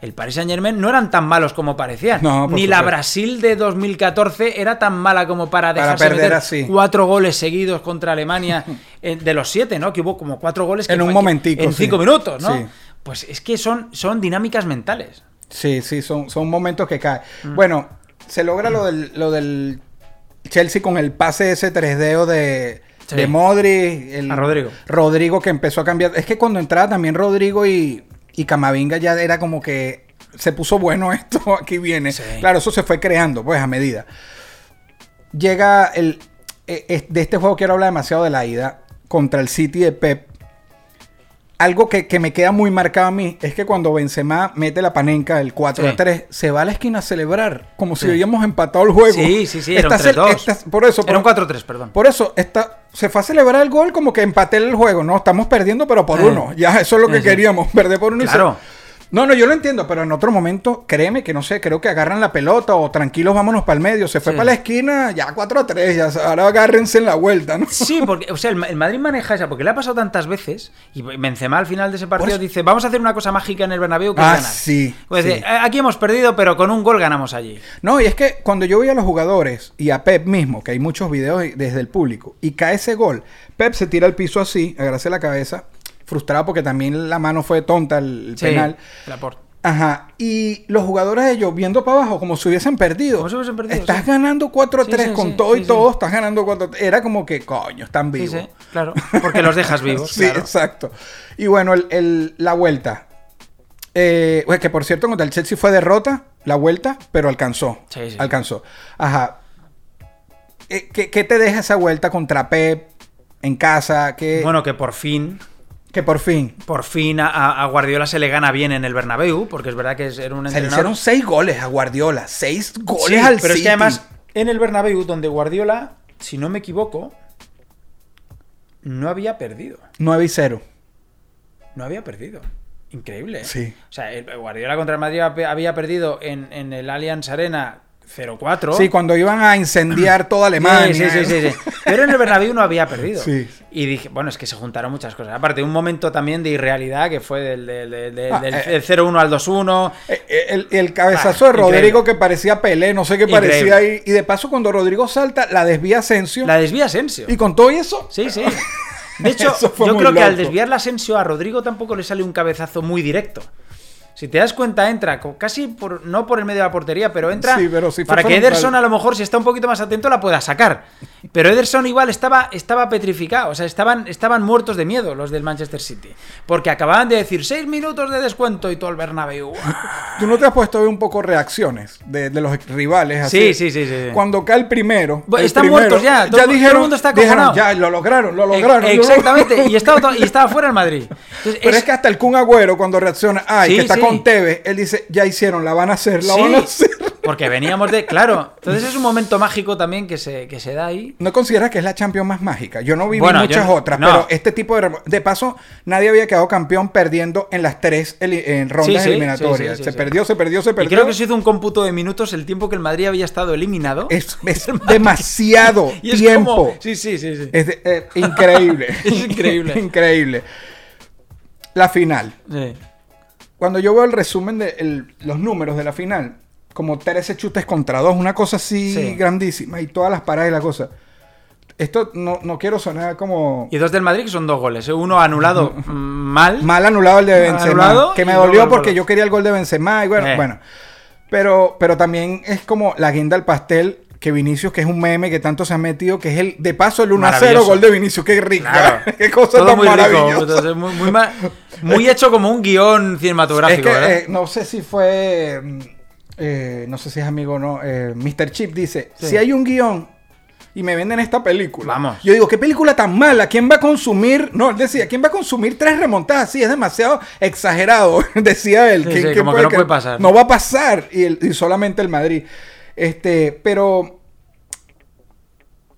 El Paris Saint Germain no eran tan malos como parecían. No, Ni la. Brasil de 2014 era tan mala como para Para dejarse perder meter así. cuatro goles seguidos contra Alemania de los siete, ¿no? Que hubo como cuatro goles que En un momentico, en sí. cinco minutos, ¿no? Sí. Pues es que son, son dinámicas mentales. Sí, sí, son, son momentos que caen. Mm. Bueno, se logra lo del, lo del Chelsea con el pase ese 3D de, Sí. de Modri. el- A Rodrigo. Rodrigo que empezó a cambiar. Es que cuando entraba también Rodrigo y, y Camavinga ya era como que se puso bueno esto, aquí viene. Sí. Claro, eso se fue creando, pues, a medida. Llega el... eh, eh, de este juego quiero hablar demasiado de la ida contra el City de Pep. Algo que, que me queda muy marcado a mí es que cuando Benzema mete la panenca, el 4 Sí. 3, se va a la esquina a celebrar, como si Sí. habíamos empatado el juego. Sí, sí, sí, era un Está cel- 3-2. está- por eso, Era un por- 4-3, perdón. por eso, está, se fue a celebrar el gol como que empaté el juego. No, estamos perdiendo, pero por Eh. uno. Ya, eso es lo que queríamos, perder por uno. y se- Claro. No, no, yo lo entiendo, pero en otro momento, créeme que no sé, creo que agarran la pelota o tranquilos, vámonos para el medio. Se fue Sí. para la esquina, ya 4 a 3, ya, ahora agárrense en la vuelta, ¿no? Sí, porque, o sea, el, el Madrid maneja esa, porque le ha pasado tantas veces, y Benzema al final de ese partido Por eso- dice, vamos a hacer una cosa mágica en el Bernabéu que Ah, es ganar. sí, Pues sí. dice, "Eh, aquí hemos perdido, pero con un gol ganamos allí. No, y es que cuando yo veía a los jugadores y a Pep mismo, que hay muchos videos desde el público, y cae ese gol, Pep se tira al piso así, agarrase la cabeza, frustrado porque también la mano fue tonta el, Sí, penal. Laporte. Ajá, y los jugadores de ellos viendo para abajo como si hubiesen perdido. Como si hubiesen perdido, Estás sí. ganando 4-3 Sí, sí, con sí, todo y todo, estás ganando 4 Era como que, coño, están vivos. sí, claro. Porque los dejas vivos. Sí, claro. exacto. Y bueno, el, el- la vuelta. Eh, pues que por cierto, contra el Chelsea fue derrota, la vuelta, pero alcanzó. Sí, sí. Alcanzó. Ajá. Eh, ¿qué, qué te deja esa vuelta contra Pep en casa? Que, Bueno, que por fin, que por fin. por fin a, a Guardiola se le gana bien en el Bernabéu, porque es verdad que es- era un Se le entrenador... hicieron seis goles a Guardiola. Seis goles Sí, al pero es que además, en el Bernabéu, donde Guardiola, si no me equivoco, no había perdido. 9 y 0. No había perdido. Increíble. ¿eh? Sí. O sea, el Guardiola contra el Madrid había había perdido en, en el Allianz Arena 0-4. Sí, cuando iban a incendiar toda Alemania. Sí, sí, sí, sí, sí. Pero en el Bernabéu no había perdido. Sí. Y dije, bueno, es que se juntaron muchas cosas. Aparte, un momento también de irrealidad que fue del, del, del- del- Ah, del- eh. 0-1 al 2-1. Eh, eh, El, el cabezazo Ah, de Rodrigo increíble. que parecía Pelé, no sé qué parecía ahí. Y de paso, cuando Rodrigo salta, la desvía Asensio. La desvía Asensio. Y con todo eso. Sí, sí. De hecho, yo creo que al desviar la Asensio a Rodrigo tampoco le sale un cabezazo muy directo. Si te das cuenta, entra casi por, no por el medio de la portería, pero entra Sí, pero fue para que. Ederson a lo mejor, si está un poquito más atento, la pueda sacar. Pero Ederson igual estaba, estaba petrificado, o sea, estaban, estaban muertos de miedo los del Manchester City. Porque acababan de decir seis minutos de descuento y todo el Bernabéu. Tú no te has puesto a ver un poco reacciones de, de los rivales. Así? Sí, sí, sí, sí. Cuando cae el primero. El están primero, muertos ya, todo- todo el dijeron, mundo está dijeron, ya lo lograron, lo lograron. Lo Exactamente, lograron. y estaba, y estaba fuera el Madrid. Entonces, Pero es, que hasta el Kun Agüero cuando reacciona, ay, Sí, que está sí. Con Tevez, él dice, ya hicieron, la van a hacer, la Sí, van a hacer. Porque veníamos de. Claro, entonces es un momento mágico también que se, que se da ahí. ¿No consideras que es la Champions más mágica? Yo no viví Bueno, muchas yo- otras, no. pero este tipo de... De paso, nadie había quedado campeón perdiendo en las tres en rondas Sí, sí, eliminatorias. se perdió, se perdió, se Y perdió. creo que se hizo un cómputo de minutos el tiempo que el Madrid había estado eliminado. Es, es demasiado y es tiempo. como. Sí, sí, sí. sí. Es de- eh, increíble. Es increíble. increíble. La final. Sí. Cuando yo veo el resumen de el- los números de la final, como 13 chutes contra 2, una cosa así Sí. grandísima y todas las paradas y la cosa. Esto no, no quiero sonar como Y dos del Madrid que son dos goles. ¿eh? Uno anulado mal. mal anulado el de Benzema, anulado que me dolió porque yo quería el gol de Benzema y bueno, Eh. bueno. Pero, pero también es como la guinda al pastel que Vinicius, que es un meme que tanto se ha metido, que es el de paso el 1 a 0 Maravilloso. gol de Vinicius, qué rica, Claro. qué cosa Todo tan muy rico. maravillosa. entonces, muy, muy, ma- muy hecho como un guion Es cinematográfico. eh, no sé si fue, mm, eh, no sé si es amigo o no, eh, Mr. Chip dice, Sí. si hay un guion y me venden esta película, Vamos. yo digo, ¿qué película tan mala? ¿Quién va a consumir? No, él decía, ¿quién va a consumir tres remontadas? Sí, es demasiado exagerado, decía él. Sí, ¿Quién- sí, quién como que no puede pasar. No va a pasar y, el- y solamente el Madrid. Este, pero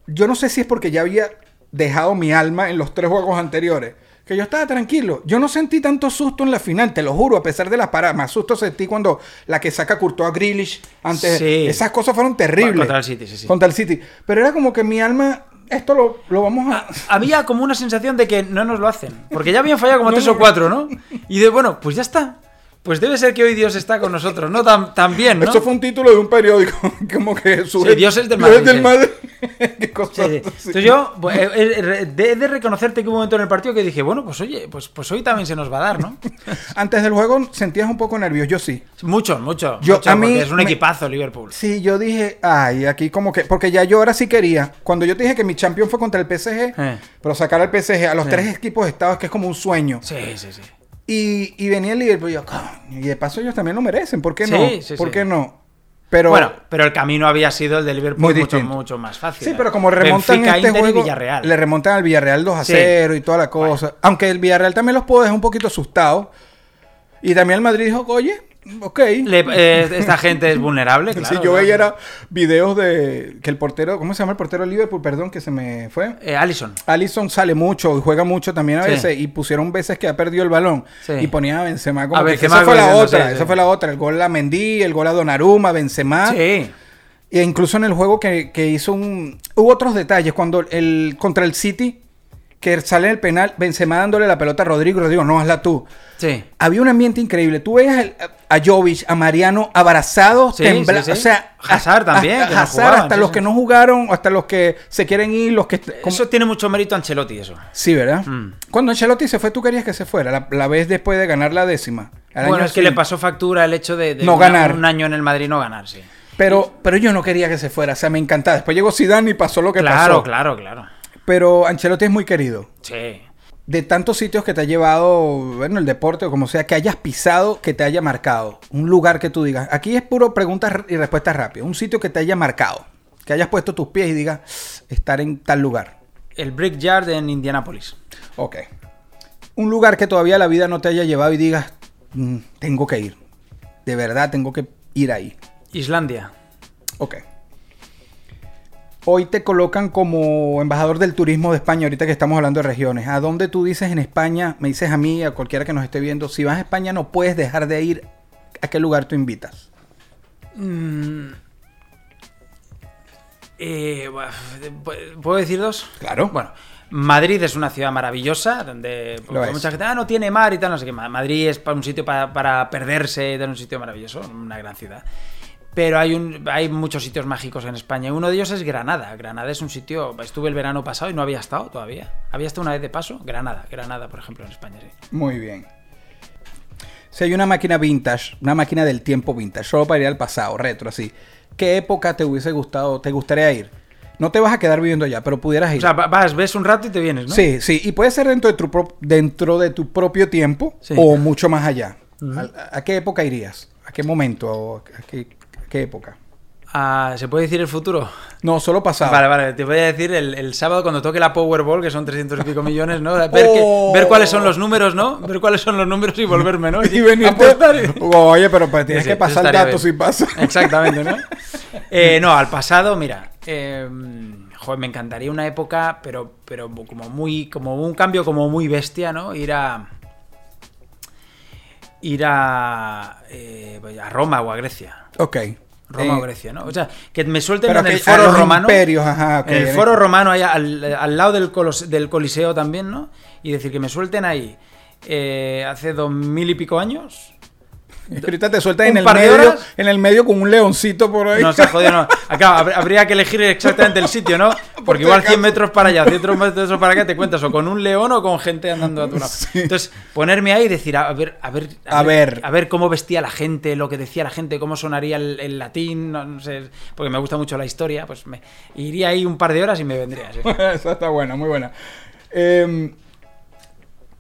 yo no sé si es porque ya había dejado mi alma en los tres juegos anteriores. Que yo estaba tranquilo. Yo no sentí tanto susto en la final, te lo juro, a pesar de las paradas. Más susto sentí cuando la que saca Courtois a Grealish antes. Sí. Esas cosas fueron terribles. Contra el City, sí, sí. Contra el City. Pero era como que mi alma, esto lo, lo vamos a. Había como una sensación de que no nos lo hacen. Porque ya habían fallado como tres o cuatro, ¿no? Y de, bueno, pues ya está. Pues debe ser que hoy Dios está con nosotros, ¿no? Tam- También, ¿no? Eso fue un título de un periódico. como que su Sí, Dios es del Dios Madrid, sí. Madrid. Qué cosa. Sí, sí. Entonces yo pues, eh, eh, de, de reconocerte que hubo un momento en el partido que dije, bueno, pues oye, pues, pues hoy también se nos va a dar, ¿no? Antes del juego sentías un poco nervioso. Yo sí. Mucho, mucho. Yo- mucho, a mí es un me- equipazo Liverpool. Sí, yo dije, ay, aquí como que, porque ya yo ahora sí quería, cuando yo te dije que mi champion fue contra el PSG, Eh. pero sacar al PSG a los tres equipos de estados que es como un sueño. Sí, sí, sí. Y, y venía el Liverpool y yo, "Coño", y de paso ellos también lo merecen, ¿por qué Sí, no? sí, ¿Por sí. qué no? Pero, bueno, pero el camino había sido el de Liverpool Muy mucho, mucho más fácil. sí, ¿eh? pero como remontan Benfica, este Inter juego, Villarreal. le remontan al Villarreal 2 a Sí. 0 y toda la cosa. Aunque el Villarreal también los puedo dejar un poquito asustados. Y también el Madrid dijo, oye, ok. Le- eh, esta gente es vulnerable, claro. sí, yo claro. veía era videos de que el portero, ¿cómo se llama el portero de Liverpool? Perdón, que se me fue. Eh, Allison. Allison sale mucho y juega mucho también a Sí. veces y pusieron veces que ha perdido el balón Sí. y ponían a Benzema como A que, Benzema esa fue la otra, sí, esa fue la otra, el gol a Mendy, el gol a Donnarumma, Benzema Sí. e incluso en el juego que, que hizo un hubo otros detalles cuando el contra el City que sale el penal Benzema dándole la pelota a Rodrigo, Rodrigo, no hazla tú. Sí. Había un ambiente increíble. Tú veías el- a Jovic, a Mariano abrazados, Sí, tembla- sí, sí. o sea, Hazard también, Hazard, jugaban, hasta sí, los que no jugaron, hasta los que se quieren ir, los que Eso tiene mucho mérito Ancelotti, eso. Sí, ¿verdad? Mm. Cuando Ancelotti se fue, tú querías que se fuera, la, la vez después de ganar la décima. Bueno, año es que le pasó factura el hecho de, de No una- ganar. un año en el Madrid no ganar, sí. Pero, pero yo no quería que se fuera, o sea, me encantaba. Después llegó Zidane y pasó lo que Claro, pasó. claro, claro. Pero Ancelotti es muy querido. Sí. De tantos sitios que te ha llevado, bueno, el deporte o como sea, que hayas pisado, que te haya marcado. Un lugar que tú digas. Aquí es puro preguntas y respuestas rápidas. Un sitio que te haya marcado. Que hayas puesto tus pies y digas, estar en tal lugar. El Brickyard en Indianapolis. Ok. Un lugar que todavía la vida no te haya llevado y digas, "Mm, tengo que ir. De verdad, tengo que ir ahí. Islandia. Ok. Hoy te colocan como embajador del turismo de España, ahorita que estamos hablando de regiones. ¿A dónde tú dices en España, me dices a mí, a cualquiera que nos esté viendo, si vas a España no puedes dejar de ir, ¿a qué lugar tú invitas? Eh, buah, ¿Puedo decir dos? Claro. Bueno, Madrid es una ciudad maravillosa, donde mucha gente, ah, no tiene mar y tal, no sé qué. Ma- Madrid es un sitio para, para perderse, es un sitio maravilloso, una gran ciudad. Pero hay, un, hay muchos sitios mágicos en España. Uno de ellos es Granada. Granada es un sitio. Estuve el verano pasado y no había estado todavía. Había estado una vez de paso. Granada. Granada, por ejemplo, en España, sí. Muy bien. Si hay una máquina vintage, una máquina del tiempo vintage, solo para ir al pasado, retro, así, ¿qué época te hubiese gustado, te gustaría ir? No te vas a quedar viviendo allá, pero pudieras ir. O sea, va- vas, ves un rato y te vienes, ¿no? Sí, sí, y puede ser dentro de tu, pro- dentro de tu propio tiempo Sí. o mucho más allá. ¿A, a qué época irías? ¿A qué momento? ¿O ¿A qué, qué época? a- ¿Se puede decir el futuro? No, solo pasado. Vale, vale, te voy a decir el, el sábado cuando toque la Powerball, que son 300 y pico millones, ¿no? Ver, que- Oh. ver cuáles son los números, ¿no? Ver cuáles son los números y volverme, ¿no? Y venirte- apostar y- Oye, pero pues, tienes Sí, que pasar datos bien. si pasa. Exactamente, ¿no? Eh, no, al pasado, mira. eh, joder, me encantaría una época, pero, pero como muy. como un cambio como muy bestia, ¿no? Ir a. Ir a. eh, a Roma o a Grecia. Ok. Roma Eh, o Grecia, ¿no? O sea, que me suelten en el foro romano. imperios, ajá, ok, en el foro romano, allá al, al lado del, colos- del Coliseo también, ¿no? Y decir que me suelten ahí eh, hace dos mil y pico años. Ahorita te sueltas en el, medio, en el medio con un leoncito por ahí. No, se jodido, no. Acá hab- habría que elegir exactamente el sitio, ¿no? Porque igual acaso. 100 metros para allá, 100 metros para acá, te cuentas o con un león o con gente andando a tu lado. Sí. Entonces, ponerme ahí y decir, a ver, a ver, A ver. a ver cómo vestía la gente, lo que decía la gente, cómo sonaría el, el latín, no, no sé, porque me gusta mucho la historia, pues me iría ahí un par de horas y me vendría. sí. Esa está buena, muy buena. Eh,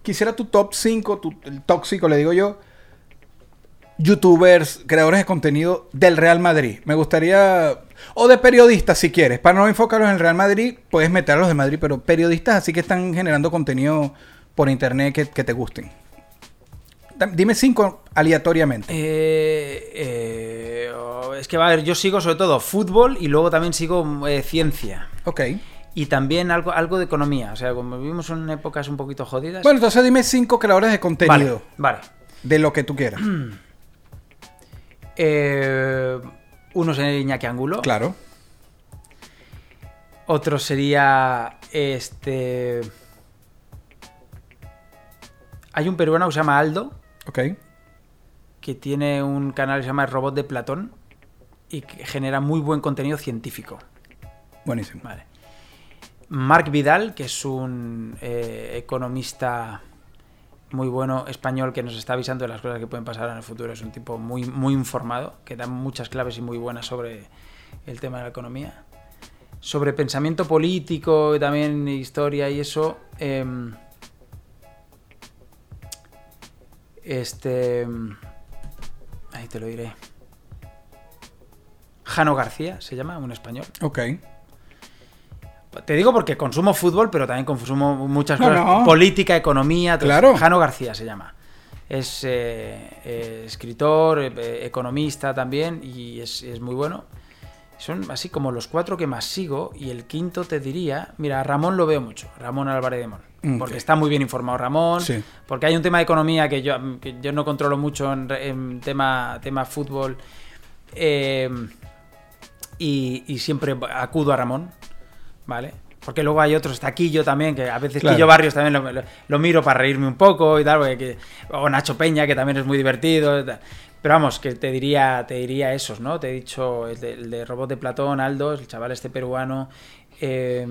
quisiera tu top 5, tu, el tóxico, le digo yo. Youtubers, creadores de contenido del Real Madrid. Me gustaría. O de periodistas, si quieres. Para no enfocarlos en el Real Madrid, puedes meter a los de Madrid, pero periodistas así que están generando contenido por internet que, que te gusten. Dime cinco aleatoriamente. Eh, eh, oh, es que va a ver, yo sigo sobre todo fútbol y luego también sigo eh, ciencia. Ok. Y también algo, algo de economía. O sea, como vivimos en épocas un poquito jodidas. Bueno, entonces dime cinco creadores de contenido. vale, vale. De lo que tú quieras. Eh, uno sería Iñaki Angulo. Claro. Otro sería este. Hay un peruano que se llama Aldo, Ok. que tiene un canal que se llama El Robot de Platón y que genera muy buen contenido científico. Buenísimo. Vale. Marc Vidal, que es un eh, economista muy bueno español que nos está avisando de las cosas que pueden pasar en el futuro. Es un tipo muy, muy informado, que da muchas claves y muy buenas sobre el tema de la economía. Sobre pensamiento político y también historia y eso. em, este. Ahí te lo diré. Jano García se llama, un español. Ok. Te digo porque consumo fútbol, pero también consumo muchas No, cosas. no. Política, economía. Claro. Jano García se llama. Es eh, eh, escritor, eh, economista también, y es, es muy bueno. Son así como los cuatro que más sigo, y el quinto te diría, mira, a Ramón lo veo mucho, Ramón Álvarez de Mon, Mm, porque está muy bien informado Ramón, Sí. porque hay un tema de economía que yo, que yo no controlo mucho en, tema, tema fútbol, y, y siempre acudo a Ramón, ¿vale? Porque luego hay otros, está Quillo también, que a veces Claro. Quillo Barrios también lo, lo- lo miro para reírme un poco y tal, porque que- o Nacho Peña, que también es muy divertido. y tal. Pero vamos, que te diría, te diría esos, ¿no? Te he dicho el de, el de Robot de Platón, Aldo, el chaval este peruano, eh,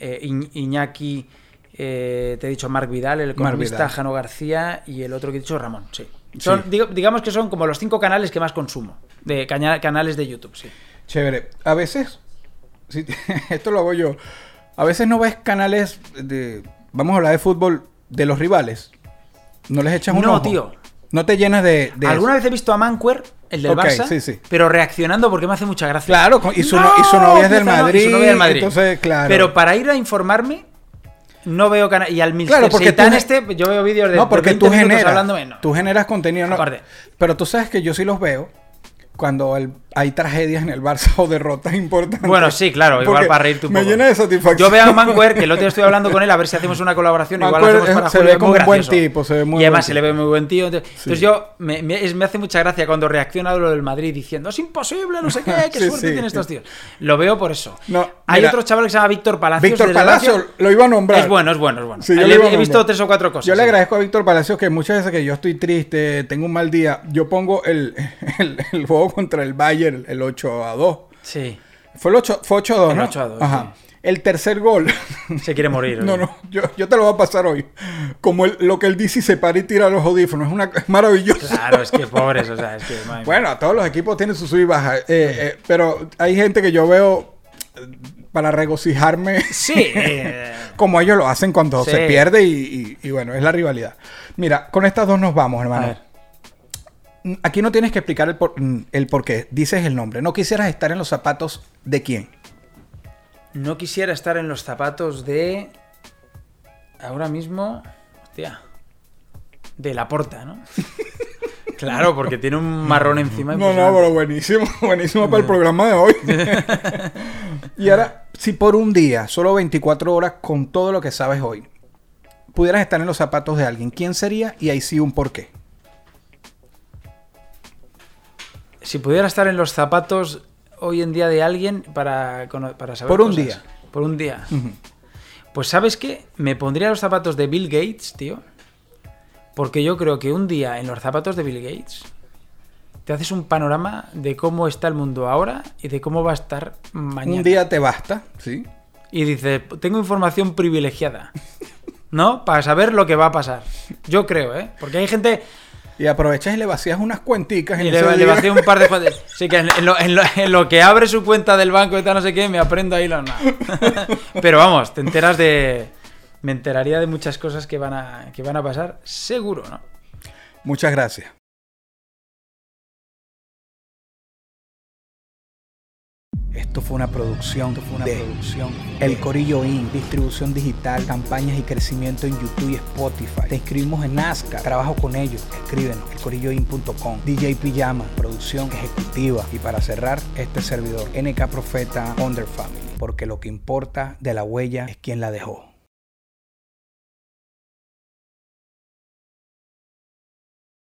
eh, Iñ- Iñaki, eh, te he dicho Marc Vidal, el economista. Jano García y el otro que he dicho Ramón, sí. Son, Sí. digo- digamos que son como los cinco canales que más consumo, de canales de YouTube, sí. Chévere. A veces, esto lo hago yo. A veces no ves canales de. Vamos a hablar de fútbol de los rivales. No les echas un No, ojo? tío. No te llenas de. de Alguna eso? vez he visto a Manquer, el del Ok, Barça, sí, sí. pero reaccionando porque me hace mucha gracia. Claro, y su no- y su novia es del Empieza, no, y Madrid, su novia del Madrid. entonces, claro. Pero para ir a informarme, no veo canal. Y al Mr. Claro, porque tú- este, yo veo vídeos de No, porque 20 tú generas, hablándome, no. tú generas contenido. ¿no? Aparte. Pero tú sabes que yo sí los veo cuando el- hay tragedias en el Barça o derrotas importantes. Bueno, sí, claro, igual para reírte un me poco. llena de satisfacción. Yo veo a Manquer, que el otro día estoy hablando con él, a ver si hacemos una colaboración. igual lo hacemos para se julio, ve como un buen gracioso. tipo, se ve muy Y además buen se le ve muy buen tío. Entonces, Sí. entonces yo, me, me- es- me hace mucha gracia cuando reacciona a lo del Madrid diciendo, es imposible, no sé qué, qué Sí, suerte sí. tienen estos tíos. Lo veo por eso. No, Hay mira, otro chaval que se llama Víctor Palacios. Víctor desde Palacio Lazio. lo iba a nombrar. Es bueno, es bueno, es bueno. Yo Le- he visto tres o cuatro cosas. Yo le agradezco a Víctor Palacios que muchas veces que yo estoy triste, tengo un mal día, yo pongo el, el, el juego contra el El 8 a 2. Sí, Fue el 8, fue 8 a 2, El ¿no? 8 a 2, Ajá. El tercer gol. se quiere morir. no, oye. no, yo, yo te lo voy a pasar hoy. Como el- lo que él dice y se para y tira los audífonos. Es, una, es maravilloso. Claro, es que pobres, o sea, es que. mía. Bueno, a todos los equipos tienen su sub y baja. eh, eh, pero hay gente que yo veo eh, para regocijarme. Sí. eh, como ellos lo hacen cuando Sí. se pierde y, y- y bueno, es la rivalidad. Mira, con estas dos nos vamos, hermano. Aquí no tienes que explicar el por, mm, el por qué. Dices el nombre. No quisieras estar en los zapatos de quién. No quisiera estar en los zapatos de. Ahora mismo. Hostia. De la porta, ¿no? claro, porque tiene un marrón encima. No, no, impresionante. pero buenísimo. Buenísimo para el programa de hoy. y ahora, si por un día, solo 24 horas con todo lo que sabes hoy, pudieras estar en los zapatos de alguien, ¿quién sería? Y ahí sí un porqué. Si pudiera estar en los zapatos hoy en día de alguien para, para saber. Por un cosas. día. Por un día. Pues ¿sabes qué? Me pondría los zapatos de Bill Gates, tío. Porque yo creo que un día en los zapatos de Bill Gates te haces un panorama de cómo está el mundo ahora y de cómo va a estar mañana. Un día te basta, ¿sí? Y dices, tengo información privilegiada. ¿No? Para saber lo que va a pasar. Yo creo, ¿eh? Porque hay gente... Y aprovechas y le vacías unas cuenticas. en Y le, le vacío un par de cuentas. Sí, que en, en lo, en lo- en lo que abre su cuenta del banco y tal, no sé qué, me aprendo ahí lo no. Pero vamos, te enteras de. Me enteraría de muchas cosas que van a, que van a pasar, seguro, ¿no? Muchas gracias. Esto fue una producción, fue una producción. El Corillo Inc. Distribución digital, campañas y crecimiento en YouTube y Spotify. Te inscribimos en Nazca. Trabajo con ellos. Escríbenos. elcorilloin.com. DJ Pijama. Producción ejecutiva. Y para cerrar, este servidor. NK Profeta Under Family. Porque lo que importa de la huella es quien la dejó.